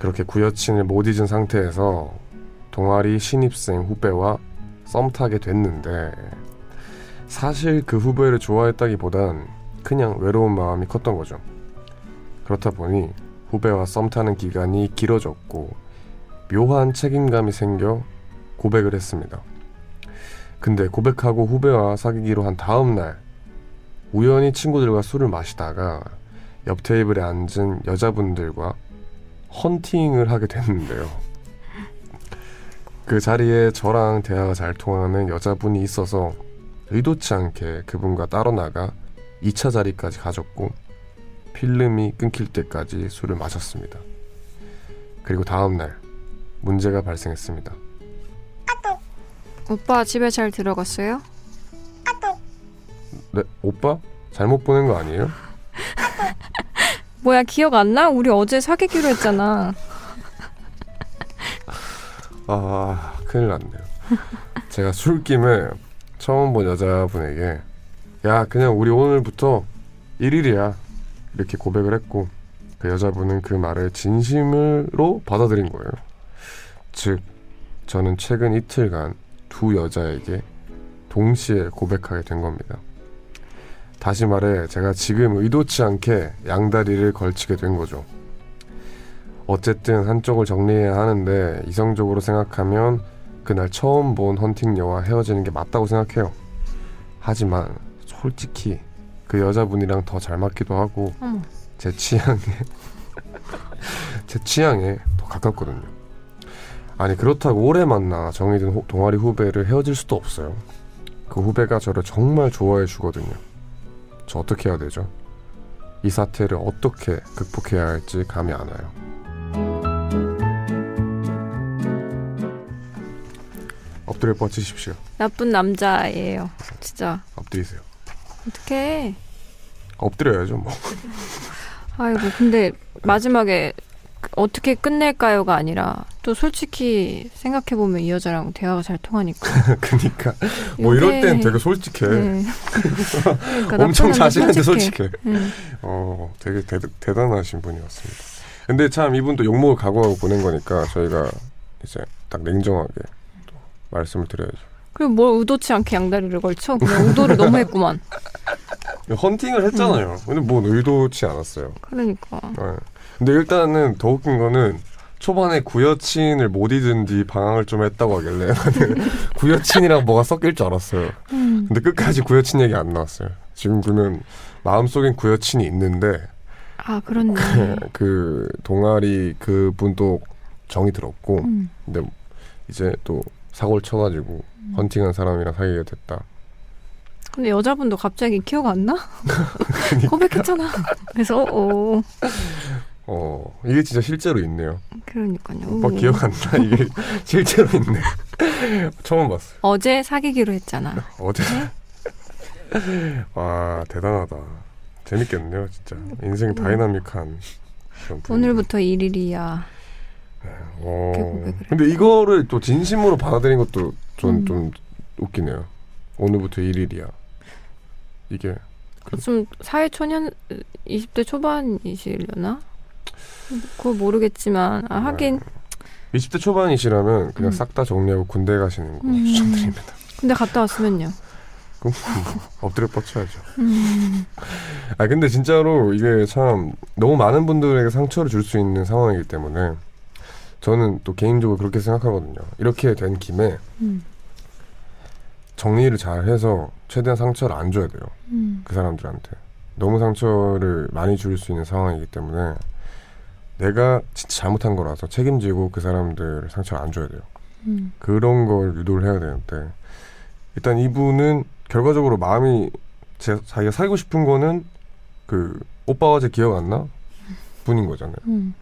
그렇게 구여친을 못 잊은 상태에서 동아리 신입생 후배와 썸 타게 됐는데 사실 그 후배를 좋아했다기보단 그냥 외로운 마음이 컸던 거죠. 그렇다 보니 후배와 썸 타는 기간이 길어졌고 묘한 책임감이 생겨 고백을 했습니다. 근데 고백하고 후배와 사귀기로 한 다음 날 우연히 친구들과 술을 마시다가 옆 테이블에 앉은 여자분들과 헌팅을 하게 됐는데요. 그 자리에 저랑 대화가 잘 통하는 여자분이 있어서 의도치 않게 그분과 따로 나가 2차 자리까지 가졌고 필름이 끊길 때까지 술을 마셨습니다. 그리고 다음 날 문제가 발생했습니다. 오빠 집에 잘 들어갔어요? 네, 오빠? 잘못 보낸 거 아니에요? *laughs* 뭐야 기억 안 나? 우리 어제 사귀기로 했잖아. 아, 큰일 났네요. 제가 술김에 처음 본 여자분에게 야, 그냥 우리 오늘부터 1일이야. 이렇게 고백을 했고 그 여자분은 그 말을 진심으로 받아들인 거예요. 즉, 저는 최근 이틀간 두 여자에게 동시에 고백하게 된 겁니다. 다시 말해 제가 지금 의도치 않게 양다리를 걸치게 된 거죠. 어쨌든 한쪽을 정리해야 하는데 이성적으로 생각하면 그날 처음 본 헌팅녀와 헤어지는 게 맞다고 생각해요. 하지만 솔직히 그 여자분이랑 더 잘 맞기도 하고 어머. 제 취향에 *laughs* 제 취향에 더 가깝거든요. 아니 그렇다고 오래 만나 정해진 호- 동아리 후배를 헤어질 수도 없어요. 그 후배가 저를 정말 좋아해 주거든요. 저 어떻게 해야 되죠? 이 사태를 어떻게 극복해야 할지 감이 안 와요. 엎드려 뻗치십시오. 나쁜 남자예요. 진짜 엎드리세요. 어떡해. 엎드려야죠 뭐. 아이고 근데 마지막에 어떻게 끝낼까요가 아니라 또 솔직히 생각해 보면 이 여자랑 대화가 잘 통하니까. *laughs* 그니까 뭐 이럴 땐 되게 솔직해. 네. *laughs* 그러니까 엄청 자신한테 솔직해. 솔직해. 응. 어, 되게 대, 대단하신 분이었습니다. 근데 참 이분도 욕먹을 각오하고 보낸 거니까 저희가 이제 딱 냉정하게 또 말씀을 드려야죠. 그리고 뭘 의도치 않게 양다리를 걸쳐? 그냥 의도를 너무 했구만. *laughs* 헌팅을 했잖아요. 근데 뭐 의도치 않았어요. 그러니까. 네. 근데 일단은 더 웃긴 거는 초반에 구여친을 못 잊은 뒤 방황을 좀 했다고 하길래 *laughs* 나는 구여친이랑 뭐가 섞일 줄 알았어요. 음. 근데 끝까지 구여친 얘기 안 나왔어요. 지금 보면 마음속엔 구여친이 있는데 아 그렇네. 그 동아리 그 분도 정이 들었고 음. 근데 이제 또 사고를 쳐가지고 헌팅한 사람이랑 사귀게 됐다. 근데 여자분도 갑자기 기억 안 나? *laughs* 고백했잖아. 그래서 어, 어. 어 이게 진짜 실제로 있네요. 그러니까요. 오빠 기억 안 나? 이게 *laughs* 실제로 있네. 처음 봤어요. 어제 사귀기로 했잖아. 어제. *laughs* 와 대단하다. 재밌겠네요 진짜. 인생 다이나믹한. 그런 분이네. 오늘부터 1일이야. 어, 이렇게 고백을 근데 이거를 또 진심으로 받아들인 것도 좀, 음. 좀 웃기네요. 오늘부터 1일이야. 이게 좀 사회 초년 20대 초반이시려나? 그거 모르겠지만 아, 하긴 20대 초반이시라면 그냥 음. 싹다 정리하고 군대 가시는 거 음. 추천드립니다. 근데 갔다 왔으면요. 그럼 엎드려 뻗쳐야죠. 음. 아 근데 진짜로 이게 참 너무 많은 분들에게 상처를 줄 수 있는 상황이기 때문에 저는 또 개인적으로 그렇게 생각하거든요. 이렇게 된 김에 음. 정리를 잘 해서 최대한 상처를 안 줘야 돼요. 음. 그 사람들한테 너무 상처를 많이 줄 수 있는 상황이기 때문에 내가 진짜 잘못한 거라서 책임지고 그 사람들 상처를 안 줘야 돼요. 음. 그런 걸 유도를 해야 되는데 일단 이분은 결과적으로 마음이 제, 자기가 살고 싶은 거는 그 오빠가 제 기억 안 나? 분인 거잖아요. 음.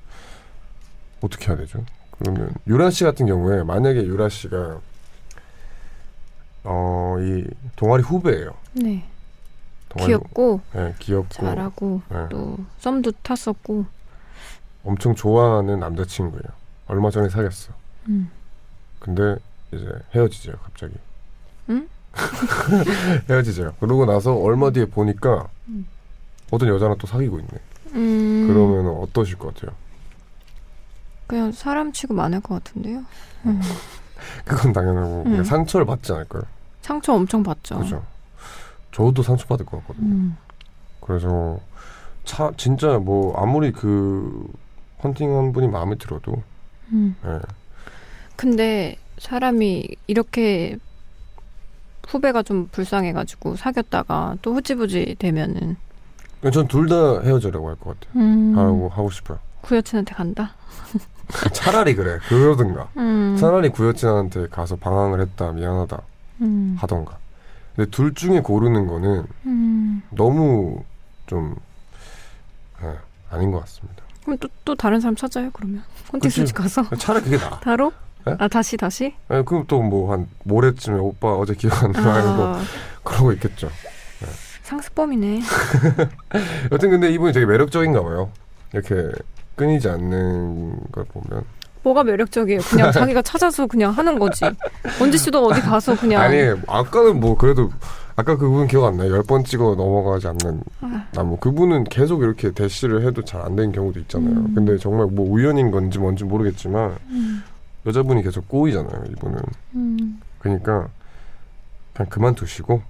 어떻게 해야 되죠? 그러면 유라 씨 같은 경우에 만약에 유라 씨가 어 이 동아리 후배예요. 네. 동아리 귀엽고 네, 귀엽고 잘하고 네. 또 썸도 탔었고. 엄청 좋아하는 남자친구예요. 얼마 전에 사귀었어. 음. 근데 이제 헤어지죠, 갑자기. 응? *laughs* 헤어지죠. 그러고 나서 얼마 뒤에 보니까 음. 어떤 여자랑 또 사귀고 있네. 음. 그러면 어떠실 것 같아요? 그냥 사람 치고 많을 것 같은데요. 음. *laughs* 그건 당연하고 그냥 음. 상처를 받지 않을까요? 상처 엄청 받죠. 그죠? 저도 상처 받을 것 같거든요. 음. 그래서 차 진짜 뭐 아무리 그 헌팅한 분이 마음에 들어도 음. 예. 근데 사람이 이렇게 후배가 좀 불쌍해가지고 사귀었다가 또 흐지부지 되면은 전 둘 다 헤어지라고 할 것 같아요. 음. 하고 하고 싶어요. 구여친한테 간다. *laughs* 차라리 그래. 그러든가. 음. 차라리 구여친한테 가서 방황을 했다 미안하다 음. 하던가. 근데 둘 중에 고르는 거는 음. 너무 좀 예, 아닌 것 같습니다. 그럼 또, 또 다른 사람 찾아요 그러면 콘텐츠 가서 차라리 그게 나아. 다로? 네? 아 다시 다시? 예, 그럼 또 뭐 한 모레쯤에 오빠 어제 기억 안 나. 아, 그러고 있겠죠. 상습범이네. *laughs* 여튼 근데 이분이 되게 매력적인가 봐요. 이렇게 끊이지 않는 걸 보면. 뭐가 매력적이에요? 그냥 자기가 *laughs* 찾아서 그냥 하는 거지. 언제 씨도 어디 가서 그냥 아니 아까는 뭐 그래도 아까 그분 기억 안 나요. 열 번 찍어 넘어가지 않는 아. 나뭐 그분은 계속 이렇게 대시를 해도 잘 안 되는 경우도 있잖아요. 음. 근데 정말 뭐 우연인 건지 뭔지 모르겠지만 음, 여자분이 계속 꼬이잖아요. 이분은 음, 그러니까 그냥 그만두시고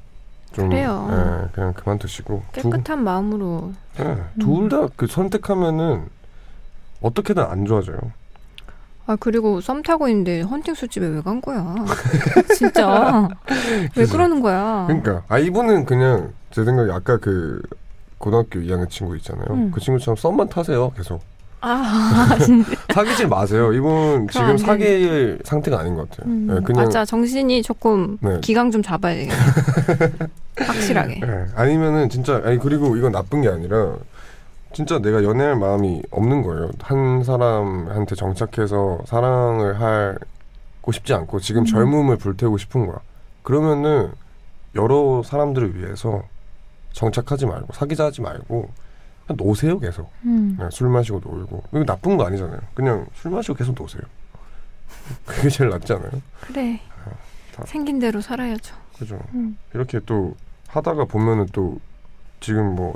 좀 그래요. 예, 그냥 그만두시고 깨끗한 마음으로 예, 둘다 그 선택하면은 어떻게든 안 좋아져요. 아 그리고 썸 타고 있는데 헌팅 술집에 왜 간 거야? *laughs* 진짜 왜. 그러는 거야? 그러니까 아 이분은 그냥 제 생각에 아까 그 고등학교 2학년 친구 있잖아요. 음. 그 친구처럼 썸만 타세요. 계속 아, *laughs* 진짜. 사귀지 마세요. 이분 지금 안 사귈 상태가 아닌 것 같아요. 음, 네, 그냥 맞아. 정신이 조금 네. 기강 좀 잡아야 되겠네. *laughs* 확실하게. 예, 아니면은 진짜 아니 그리고 이건 나쁜 게 아니라 진짜 내가 연애할 마음이 없는 거예요. 한 사람한테 정착해서 사랑을 하고 싶지 않고 지금 음. 젊음을 불태우고 싶은 거야. 그러면은 여러 사람들을 위해서 정착하지 말고 사귀자 하지 말고 그냥 노세요 계속. 음. 그냥 술 마시고 놀고 이거 나쁜 거 아니잖아요. 그냥 술 마시고 계속 노세요. *laughs* 그게 제일 낫지 않아요? 그래. 다- 생긴 대로 살아야죠. 그죠. 음. 이렇게 또 하다가 보면은 또 지금 뭐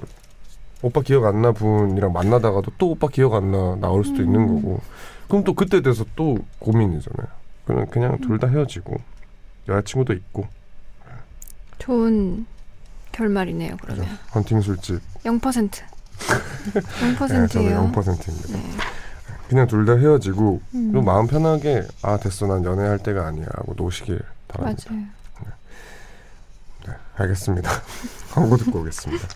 오빠 기억 안 나 분이랑 만나다가도 또 오빠 기억 안 나 나올 수도 있는 음. 거고 그럼 또 그때 돼서 또 고민이잖아요. 그냥 그냥 둘다 헤어지고 여자친구도 있고 좋은 결말이네요. 그러면 헌팅 술집 0%. *laughs* 네, 저도 0%예요. 0%입니다. 네. 그냥 둘 다 헤어지고 음. 그리고 마음 편하게 아 됐어 난 연애할 때가 아니야 하고 노시길 바랍니다. 맞아요. 네, 알겠습니다. *laughs* 광고 듣고 오겠습니다.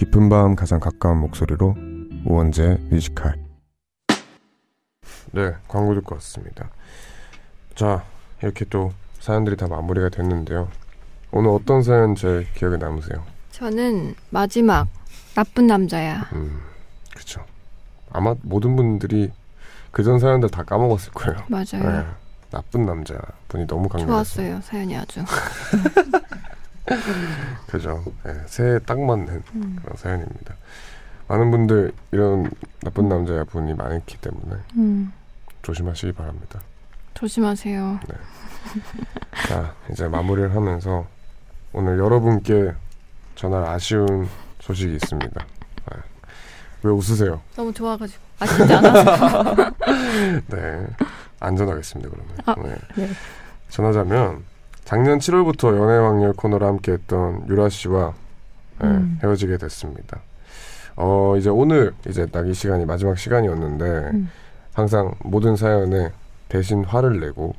깊은 밤 가장 가까운 목소리로 우원재 뮤지컬. 네, 광고 듣고 왔습니다. 자, 이렇게 또 사연들이 다 마무리가 됐는데요. 오늘 어떤 사연 제일 기억에 남으세요? 저는 마지막 나쁜 남자야. 음, 그쵸. 아마 모든 분들이 그전 사연들 다 까먹었을 거예요. 맞아요. 네, 나쁜 남자 분이 너무 강렬했어요. 좋았어요. 사연이 아주. *laughs* 그죠. 네, 새해 딱 맞는 음. 그런 사연입니다. 많은 분들 이런 나쁜 남자 분이 많기 때문에 음. 조심하시기 바랍니다. 조심하세요. 자, 이제 마무리를 하면서 오늘 여러분께 전할 아쉬운 소식이 있습니다. 네. 왜 웃으세요? 너무 좋아가지고 아쉽지 않아서. *laughs* 네. 안전하겠습니다, 그러면. 아, 네. 네. 전하자면 작년 7월부터 연애 확률 코너를 함께 했던 유라 씨와 네, 음. 헤어지게 됐습니다. 어, 이제 오늘 이제 딱이 시간이 마지막 시간이었는데 음. 항상 모든 사연에 대신 화를 내고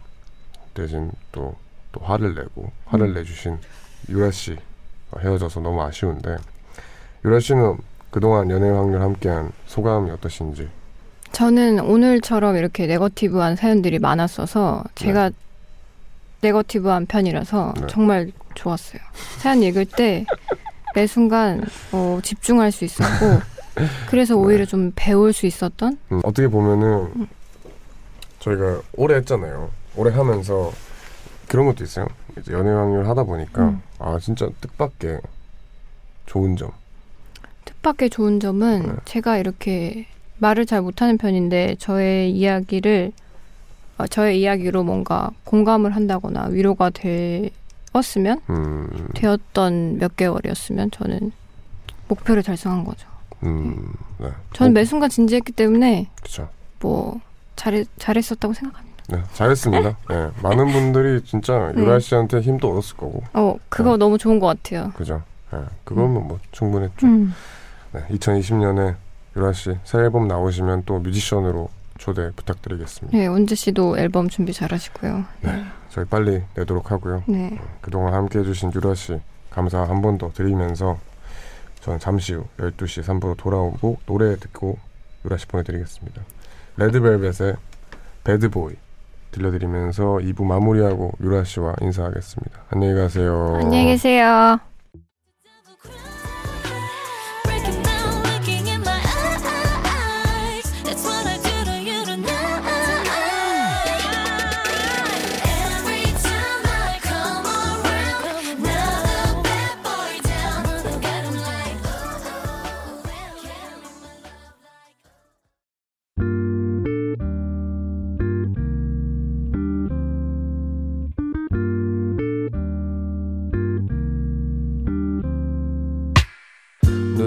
대신 또, 또 화를 내고 화를 음. 내주신 유라 씨 헤어져서 너무 아쉬운데 유라 씨는 그동안 연애 확률 함께한 소감이 어떠신지 저는 오늘처럼 이렇게 네거티브한 사연들이 많았어서 제가 네 거티브한 편이라서 네. 정말 좋았어요. 사연 읽을 때 매 순간 어, 집중할 수 있었고 *laughs* 그래서 오히려 좀 배울 수 있었던 음, 어떻게 보면은 음. 저희가 오래 했잖아요. 오래 하면서 그런 것도 있어요. 이제 연애 확률 하다 보니까 음. 아 진짜 뜻밖의 좋은 점. 뜻밖의 좋은 점은 네. 제가 이렇게 말을 잘 못하는 편인데 저의 이야기를 어, 저의 이야기로 뭔가 공감을 한다거나 위로가 되었으면 음, 되었던 몇 개월이었으면 저는 목표를 달성한 거죠. 음, 네. 저는 어, 매 순간 진지했기 때문에 그쵸. 뭐 잘해, 잘했었다고 생각합니다. 네, 잘했습니다. 네, 많은 분들이 진짜 네. 유라 씨한테 힘도 얻었을 거고, 어 그거 네. 너무 좋은 것 같아요. 그죠? 네, 그거면 뭐 충분했죠. 음. 네, 2020년에 유라 씨 새 앨범 나오시면 또 뮤지션으로 초대 부탁드리겠습니다. 네 원재 씨도 앨범 준비 잘하시고요. 저희 빨리 내도록 하고요. 네. 그동안 함께 해 주신 유라 씨 감사 한 번 더 드리면서 저는 잠시 후 12시 3부로 돌아오고 노래 듣고 유라 씨 보내드리겠습니다. 레드벨벳의 배드보이 들려드리면서 2부 마무리하고 유라 씨와 인사하겠습니다. 안녕히 가세요. 안녕히 계세요.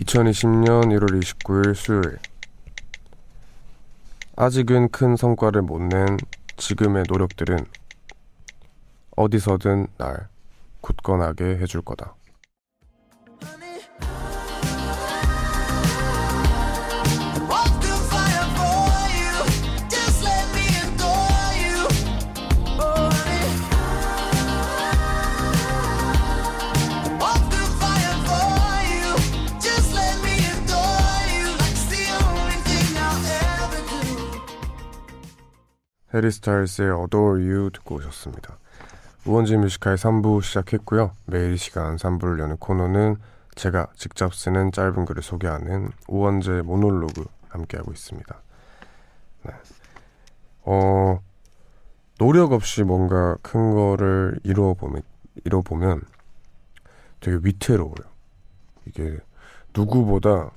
2020년 1월 29일 수요일 아직은 큰 성과를 못 낸 지금의 노력들은 어디서든 날 굳건하게 해줄 거다. 해리 스타일스의 Adore You 듣고 오셨습니다. 우원재 뮤지컬 3부 시작했고요. 매일 이 시간 3부를 여는 코너는 제가 직접 쓰는 짧은 글을 소개하는 우원재 모놀로그 함께하고 있습니다. 네. 어, 노력 없이 뭔가 큰 거를 이루어보면, 이뤄보면 되게 위태로워요. 이게 누구보다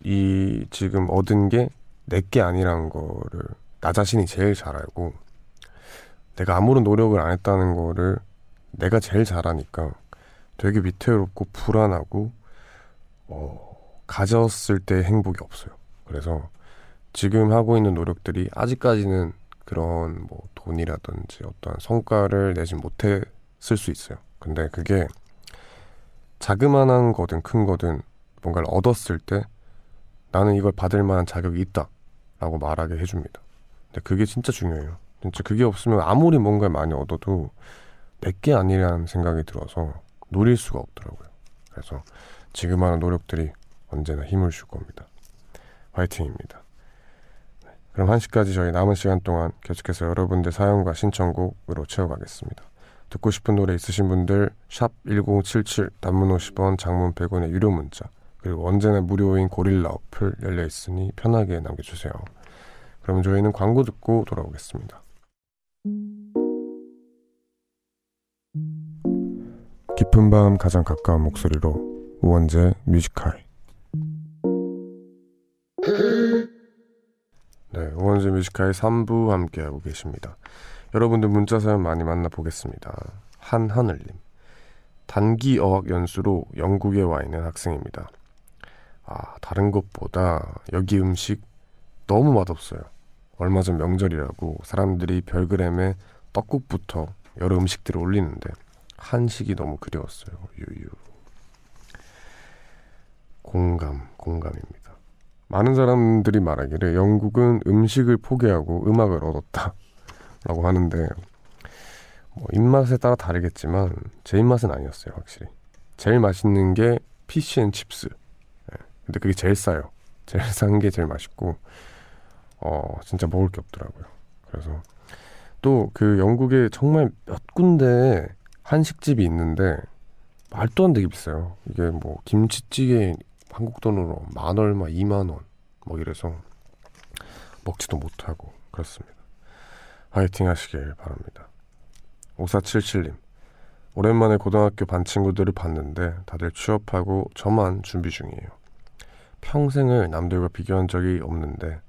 이 지금 얻은 게 내게 아니란 거를 나 자신이 제일 잘 알고 내가 아무런 노력을 안 했다는 거를 내가 제일 잘하니까 되게 위태롭고 불안하고 어, 가졌을 때 행복이 없어요. 그래서 지금 하고 있는 노력들이 아직까지는 그런 뭐 돈이라든지 어떠한 성과를 내지 못했을 수 있어요. 근데 그게 자그마한 거든 큰 거든 뭔가를 얻었을 때 나는 이걸 받을 만한 자격이 있다 라고 말하게 해줍니다. 근데 그게 진짜 중요해요. 진짜 그게 없으면 아무리 뭔가를 많이 얻어도 내게 아니라는 생각이 들어서 노릴 수가 없더라고요. 그래서 지금 하는 노력들이 언제나 힘을 줄 겁니다. 화이팅입니다. 네, 그럼 1시까지 저희 남은 시간 동안 계속해서 여러분들 사연과 신청곡으로 채워가겠습니다. 듣고 싶은 노래 있으신 분들 샵1077 단문 50원 장문 100원의 유료 문자 그리고 언제나 무료인 고릴라 어플 열려 있으니 편하게 남겨주세요. 그럼 저희는 광고 듣고 돌아오겠습니다. 깊은 밤 가장 가까운 목소리로 우원재 Music High 네, 우원재 Music High 3부 함께하고 계십니다. 여러분들 문자 사연 많이 만나보겠습니다. 한하늘님 단기 어학 연수로 영국에 와 있는 학생입니다. 아, 다른 것보다 여기 음식 너무 맛없어요. 얼마 전 명절이라고 사람들이 별그램에 떡국부터 여러 음식들을 올리는데 한식이 너무 그리웠어요. 유유. 공감, 공감입니다. 많은 사람들이 말하기를 영국은 음식을 포기하고 음악을 얻었다. 라고 하는데, 뭐 입맛에 따라 다르겠지만, 제 입맛은 아니었어요, 확실히. 제일 맛있는 게 피시앤칩스. 예, 근데 그게 제일 싸요. 제일 싼 게 제일 맛있고, 어, 진짜 먹을 게 없더라고요. 그래서 또 그 영국에 정말 몇 군데 한식집이 있는데 말도 안 되게 비싸요. 이게 뭐 김치찌개 한국 돈으로 만 얼마, 이만 원, 뭐 이래서 먹지도 못하고 그렇습니다. 화이팅 하시길 바랍니다. 5477님. 오랜만에 고등학교 반 친구들을 봤는데 다들 취업하고 저만 준비 중이에요. 평생을 남들과 비교한 적이 없는데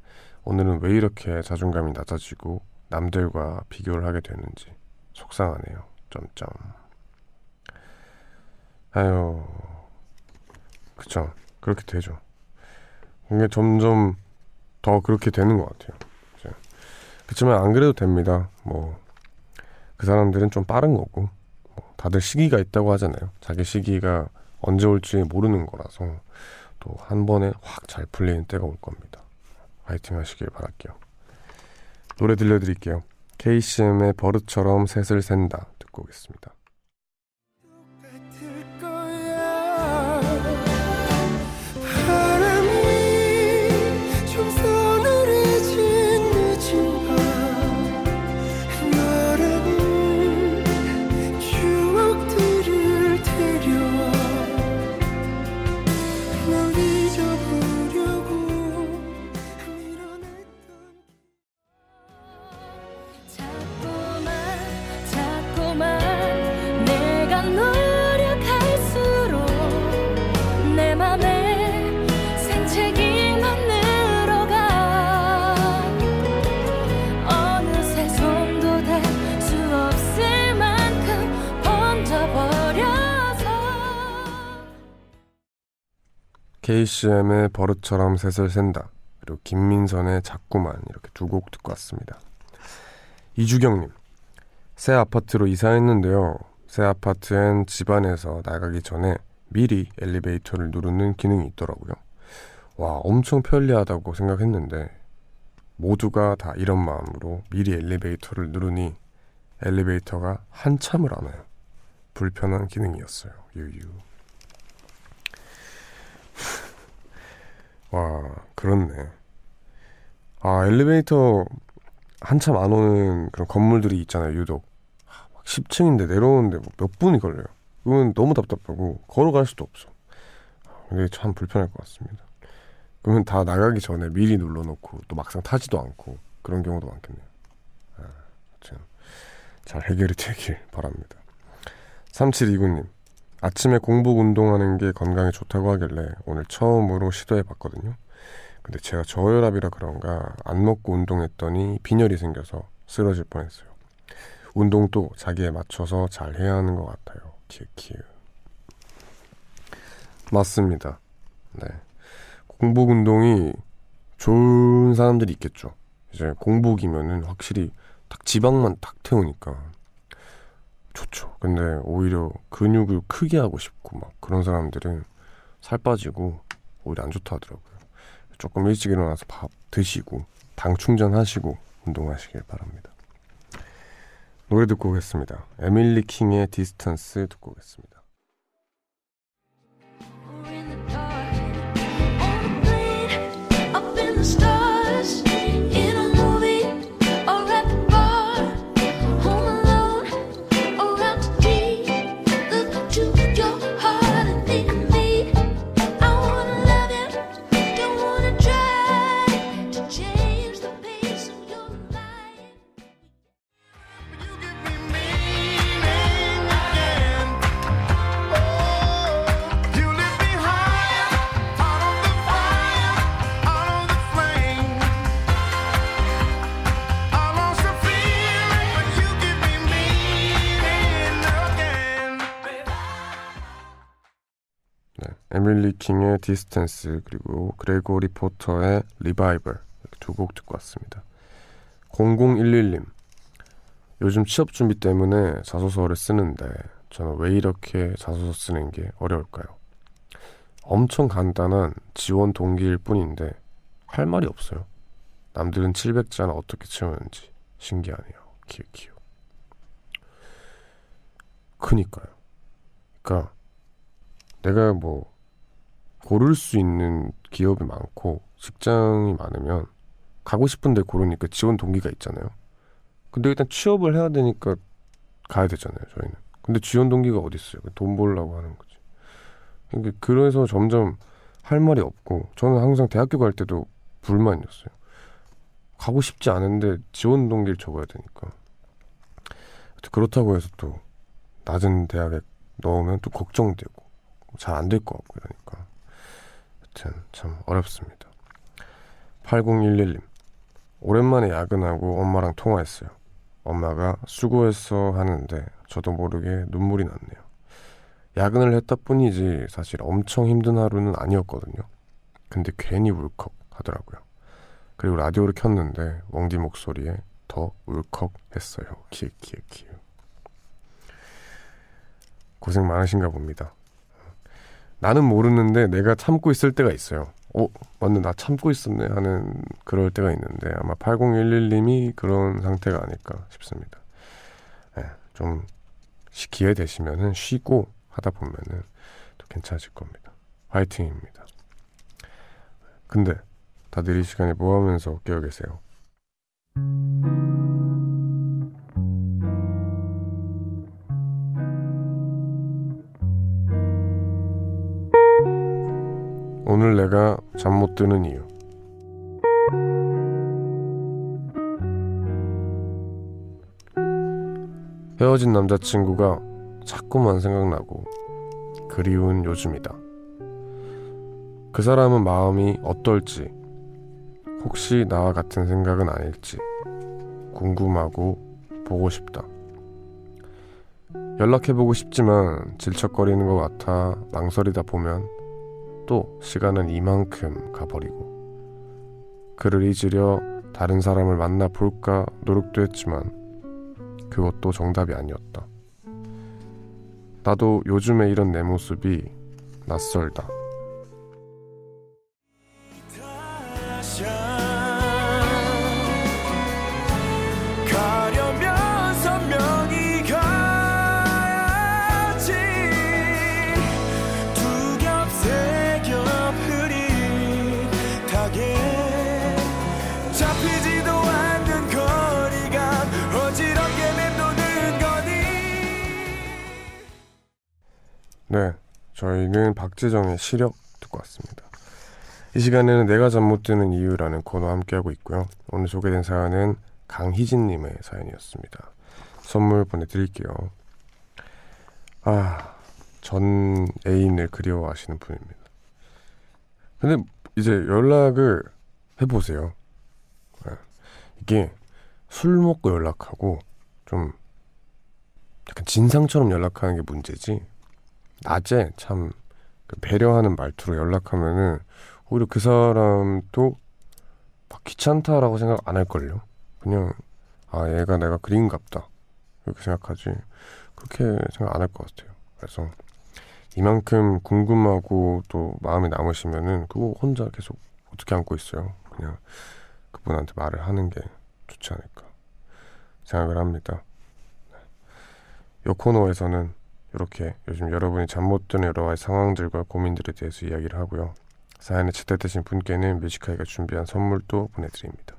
오늘은 왜 이렇게 자존감이 낮아지고 남들과 비교를 하게 되는지 속상하네요. 점점. 아유, 그쵸. 그렇게 되죠. 이게 점점 더 그렇게 되는 것 같아요. 그렇지만 안 그래도 됩니다. 뭐, 그 사람들은 좀 빠른 거고, 뭐 다들 시기가 있다고 하잖아요. 자기 시기가 언제 올지 모르는 거라서 또 한 번에 확 잘 풀리는 때가 올 겁니다. 화이팅 하시길 바랄게요. 노래 들려드릴게요. KCM의 버릇처럼 셋을 샌다 듣고 오겠습니다. 내 맘에 KCM의 버릇처럼 셋을 센다. 그리고 김민선의 자꾸만 이렇게 두 곡 듣고 왔습니다. 이주경님 새 아파트로 이사했는데요. 새 아파트엔 집안에서 나가기 전에 미리 엘리베이터를 누르는 기능이 있더라고요. 와, 엄청 편리하다고 생각했는데 모두가 다 이런 마음으로 미리 엘리베이터를 누르니 엘리베이터가 한참을 안 와요. 불편한 기능이었어요. 유유. 와, 그렇네. 아, 엘리베이터 한참 안 오는 그런 건물들이 있잖아요, 유독. 아, 막 10층인데 내려오는데 뭐몇 분이 걸려요. 그건 너무 답답하고 걸어갈 수도 없어. 아, 이게 참 불편할 것 같습니다. 그러면 다 나가기 전에 미리 눌러놓고 또 막상 타지도 않고 그런 경우도 많겠네요. 아, 참. 잘 해결이 되길 바랍니다. 3729님. 아침에 공복 운동하는 게 건강에 좋다고 하길래 오늘 처음으로 시도해 봤거든요. 근데 제가 저혈압이라 그런가 안 먹고 운동했더니 빈혈이 생겨서 쓰러질 뻔했어요. 운동도 자기에 맞춰서 잘 해야 하는 것 같아요. 키키우. 맞습니다. 네. 공복 운동이 좋은 사람들이 있겠죠. 이제 공복이면은 확실히 딱 지방만 딱 태우니까 좋죠. 근데 오히려 근육을 크게 하고 싶고 막 그런 사람들은 살 빠지고 오히려 안 좋다 하더라고요. 조금 일찍 일어나서 밥 드시고 당 충전하시고 운동하시길 바랍니다. 노래 듣고 오겠습니다. 에밀리 킹의 Distance 듣고 오겠습니다. in 에밀리 킹의 Distance 그리고 그레고리 포터의 Revival 두 곡 듣고 왔습니다. 0011님 요즘 취업 준비 때문에 자소서를 쓰는데 저는 왜 이렇게 자소서 쓰는 게 어려울까요? 엄청 간단한 지원 동기일 뿐인데 할 말이 없어요. 남들은 700자는 어떻게 채우는지 신기하네요. 키읔키읔. 그니까요. 그니까 내가 뭐 고를 수 있는 기업이 많고 직장이 많으면 가고 싶은데 고르니까 지원 동기가 있잖아요. 근데 일단 취업을 해야 되니까 가야 되잖아요, 저희는. 근데 지원 동기가 어디 있어요? 돈 벌려고 하는 거지. 그러니까 그래서 점점 할 말이 없고 저는 항상 대학교 갈 때도 불만이었어요. 가고 싶지 않은데 지원 동기를 적어야 되니까. 그렇다고 해서 또 낮은 대학에 넣으면 또 걱정되고 잘 안 될 것 같고 이러니까 여튼 참 어렵습니다. 8011님 오랜만에 야근하고 엄마랑 통화했어요. 엄마가 수고했어 하는데 저도 모르게 눈물이 났네요. 야근을 했다 뿐이지 사실 엄청 힘든 하루는 아니었거든요. 근데 괜히 울컥 하더라고요. 그리고 라디오를 켰는데 웡디 목소리에 더 울컥했어요. 키키키 고생 많으신가 봅니다 나는 모르는데 내가 참고 있을 때가 있어요. 어, 맞네. 나 참고 있었네 하는 그럴 때가 있는데 아마 8011님이 그런 상태가 아닐까 싶습니다. 예, 좀 시- 기회 되시면은 쉬고 하다 보면은 또 괜찮아질 겁니다. 화이팅입니다. 근데 다들 이 시간에 뭐 하면서 깨어 계세요? 오늘 내가 잠 못 드는 이유. 헤어진 남자친구가 자꾸만 생각나고 그리운 요즘이다. 그 사람은 마음이 어떨지, 혹시 나와 같은 생각은 아닐지 궁금하고 보고 싶다. 연락해보고 싶지만 질척거리는 것 같아 망설이다 보면 또 시간은 이만큼 가버리고 그를 잊으려 다른 사람을 만나 볼까 노력도 했지만 그것도 정답이 아니었다. 나도 요즘에 이런 내 모습이 낯설다. 저희는 박재정의 시력 듣고 왔습니다. 이 시간에는 내가 잠 못 드는 이유라는 코너 함께하고 있고요. 오늘 소개된 사연은 강희진님의 사연이었습니다. 선물 보내드릴게요. 아, 전 애인을 그리워하시는 분입니다. 근데 이제 연락을 해보세요. 네. 이게 술 먹고 연락하고 좀 약간 진상처럼 연락하는 게 문제지. 낮에 참그 배려하는 말투로 연락하면은 오히려 그 사람도 막 귀찮다라고 생각 안 할걸요. 그냥 아 얘가 내가 그린갑다 이렇게 생각하지 그렇게 생각 안 할 것 같아요. 그래서 이만큼 궁금하고 또 마음에 남으시면은 그거 혼자 계속 어떻게 안고 있어요. 그냥 그분한테 말을 하는 게 좋지 않을까 생각을 합니다. 이 코너에서는 이렇게 요즘 여러분이 잠 못 드는 여러 가지 상황들과 고민들에 대해서 이야기를 하고요. 사연에 채택되신 분께는 뮤지카이가 준비한 선물도 보내드립니다.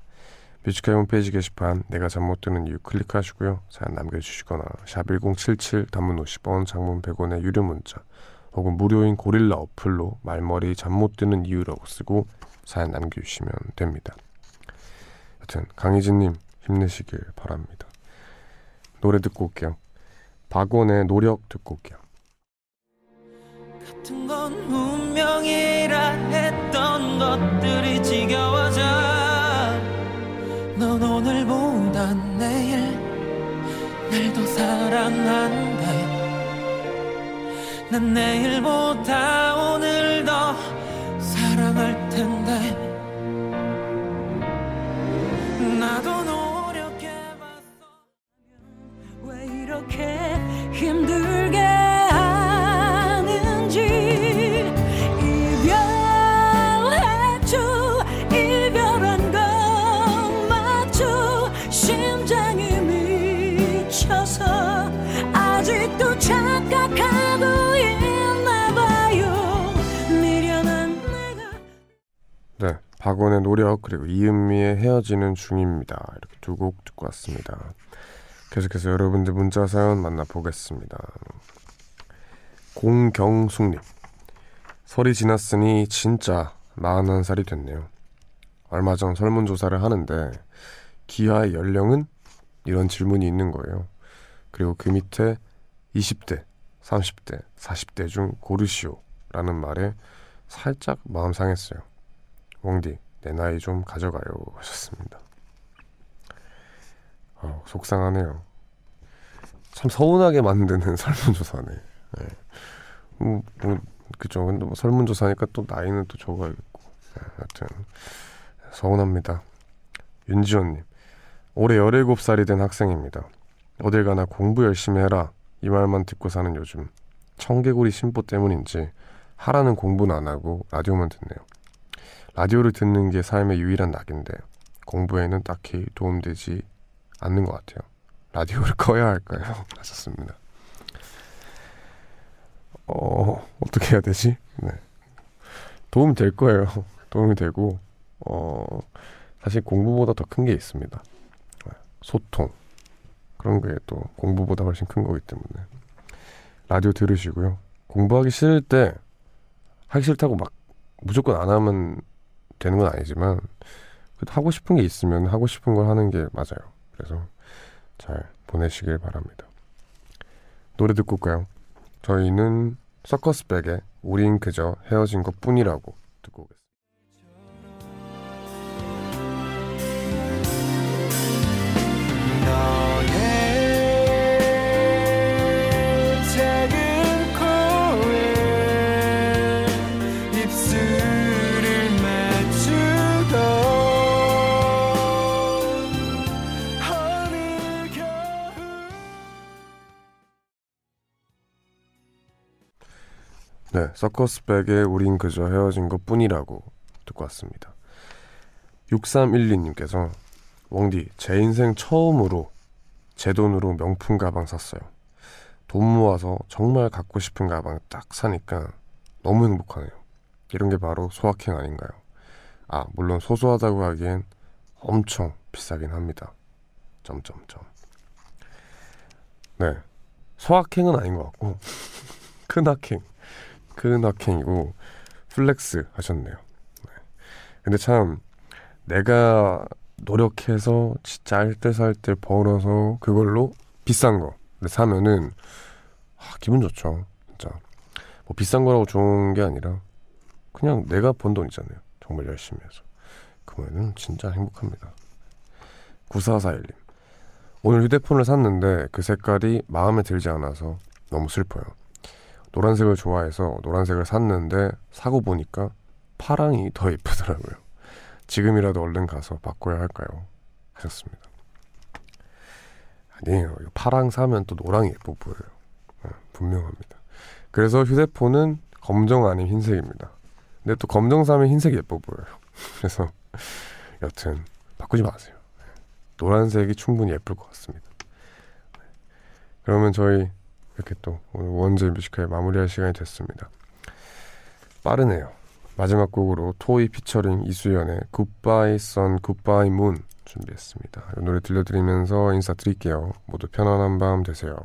뮤지카이 홈페이지 게시판 내가 잠 못 드는 이유 클릭하시고요. 사연 남겨주시거나 샵 1077 단문 50원 장문 100원의 유료 문자 혹은 무료인 고릴라 어플로 말머리 잠 못 드는 이유라고 쓰고 사연 남겨주시면 됩니다. 여튼 강희진님 힘내시길 바랍니다. 노래 듣고 올게요. 박원의 노력 듣고 올게요. 같은 건 운명이라 했던 것들이 지겨워져. 넌 오늘보다 내일 날 더 사랑한대 난 내일보다 오늘 더 사랑할 텐데. 나도 박원의 노력 그리고 이은미의 헤어지는 중입니다. 이렇게 두 곡 듣고 왔습니다. 계속해서 여러분들 문자 사연 만나보겠습니다. 공경숙님 설이 지났으니 진짜 41살이 됐네요. 얼마 전 설문조사를 하는데 기아의 연령은? 이런 질문이 있는 거예요. 그리고 그 밑에 20대, 30대, 40대 중 고르시오 라는 말에 살짝 마음 상했어요. 웡디 내 나이 좀 가져가요 하셨습니다. 어, 속상하네요. 참 서운하게 만드는 *laughs* 설문조사네. 네. 뭐, 뭐 그죠. 근데 뭐 설문조사니까 또 나이는 또 적어야겠고. 네, 하여튼 서운합니다. 윤지원님 올해 17살이 된 학생입니다. 어딜 가나 공부 열심히 해라 이 말만 듣고 사는 요즘 청개구리 심보 때문인지 하라는 공부는 안 하고 라디오만 듣네요. 라디오를 듣는 게 삶의 유일한 낙인데 공부에는 딱히 도움되지 않는 것 같아요. 라디오를 *laughs* 꺼야 할까요? *laughs* 하셨습니다. 어, 어떻게 해야 되지? 네. 도움이 될 거예요. *laughs* 도움이 되고, 어, 사실 공부보다 더 큰 게 있습니다. 네, 소통. 그런 게 또 공부보다 훨씬 큰 거기 때문에. 라디오 들으시고요. 공부하기 싫을 때, 하기 싫다고 막 무조건 안 하면 되는 건 아니지만, 하고 싶은 게 있으면 하고 싶은 걸 하는 게 맞아요. 그래서 잘 보내시길 바랍니다. 노래 듣고 올까요? 저희는 서커스백의 우린 그저 헤어진 것 뿐이라고 듣고 오겠습니다. 네, 서커스백의 우린 그저 헤어진 것 뿐이라고 듣고 왔습니다. 6312님께서 웡디 제 인생 처음으로 제 돈으로 명품 가방 샀어요. 돈 모아서 정말 갖고 싶은 가방 딱 사니까 너무 행복하네요. 이런 게 바로 소확행 아닌가요? 아, 물론 소소하다고 하기엔 엄청 비싸긴 합니다. 점점점. 네. 소확행은 아닌 것 같고 *laughs* 큰 확행. 큰 확행이고 flex 하셨네요. 네. 근데 참 내가 노력해서 진짜 알뜰살뜰 벌어서 그걸로 비싼 거 사면은 아, 기분 좋죠. 진짜 뭐 비싼 거라고 좋은 게 아니라 그냥 내가 번 돈이잖아요. 정말 열심히 해서 그러면은 진짜 행복합니다. 9441님 오늘 휴대폰을 샀는데 그 색깔이 마음에 들지 않아서 너무 슬퍼요. 노란색을 좋아해서 노란색을 샀는데 사고 보니까 파랑이 더 예쁘더라고요. 지금이라도 얼른 가서 바꿔야 할까요? 하셨습니다. 아니에요. 파랑 사면 또 노랑이 예뻐 보여요. 네, 분명합니다. 그래서 휴대폰은 검정 아닌 흰색입니다. 근데 또 검정 사면 흰색 예뻐 보여요. *laughs* 그래서 여튼 바꾸지 마세요. 노란색이 충분히 예쁠 것 같습니다. 네. 그러면 저희 이렇게 또 오늘 원재 Music High 마무리할 시간이 됐습니다. 빠르네요. 마지막 곡으로 토이 피처링 이수연의 Goodbye Sun Goodbye Moon 준비했습니다. 이 노래 들려드리면서 인사드릴게요. 모두 편안한 밤 되세요.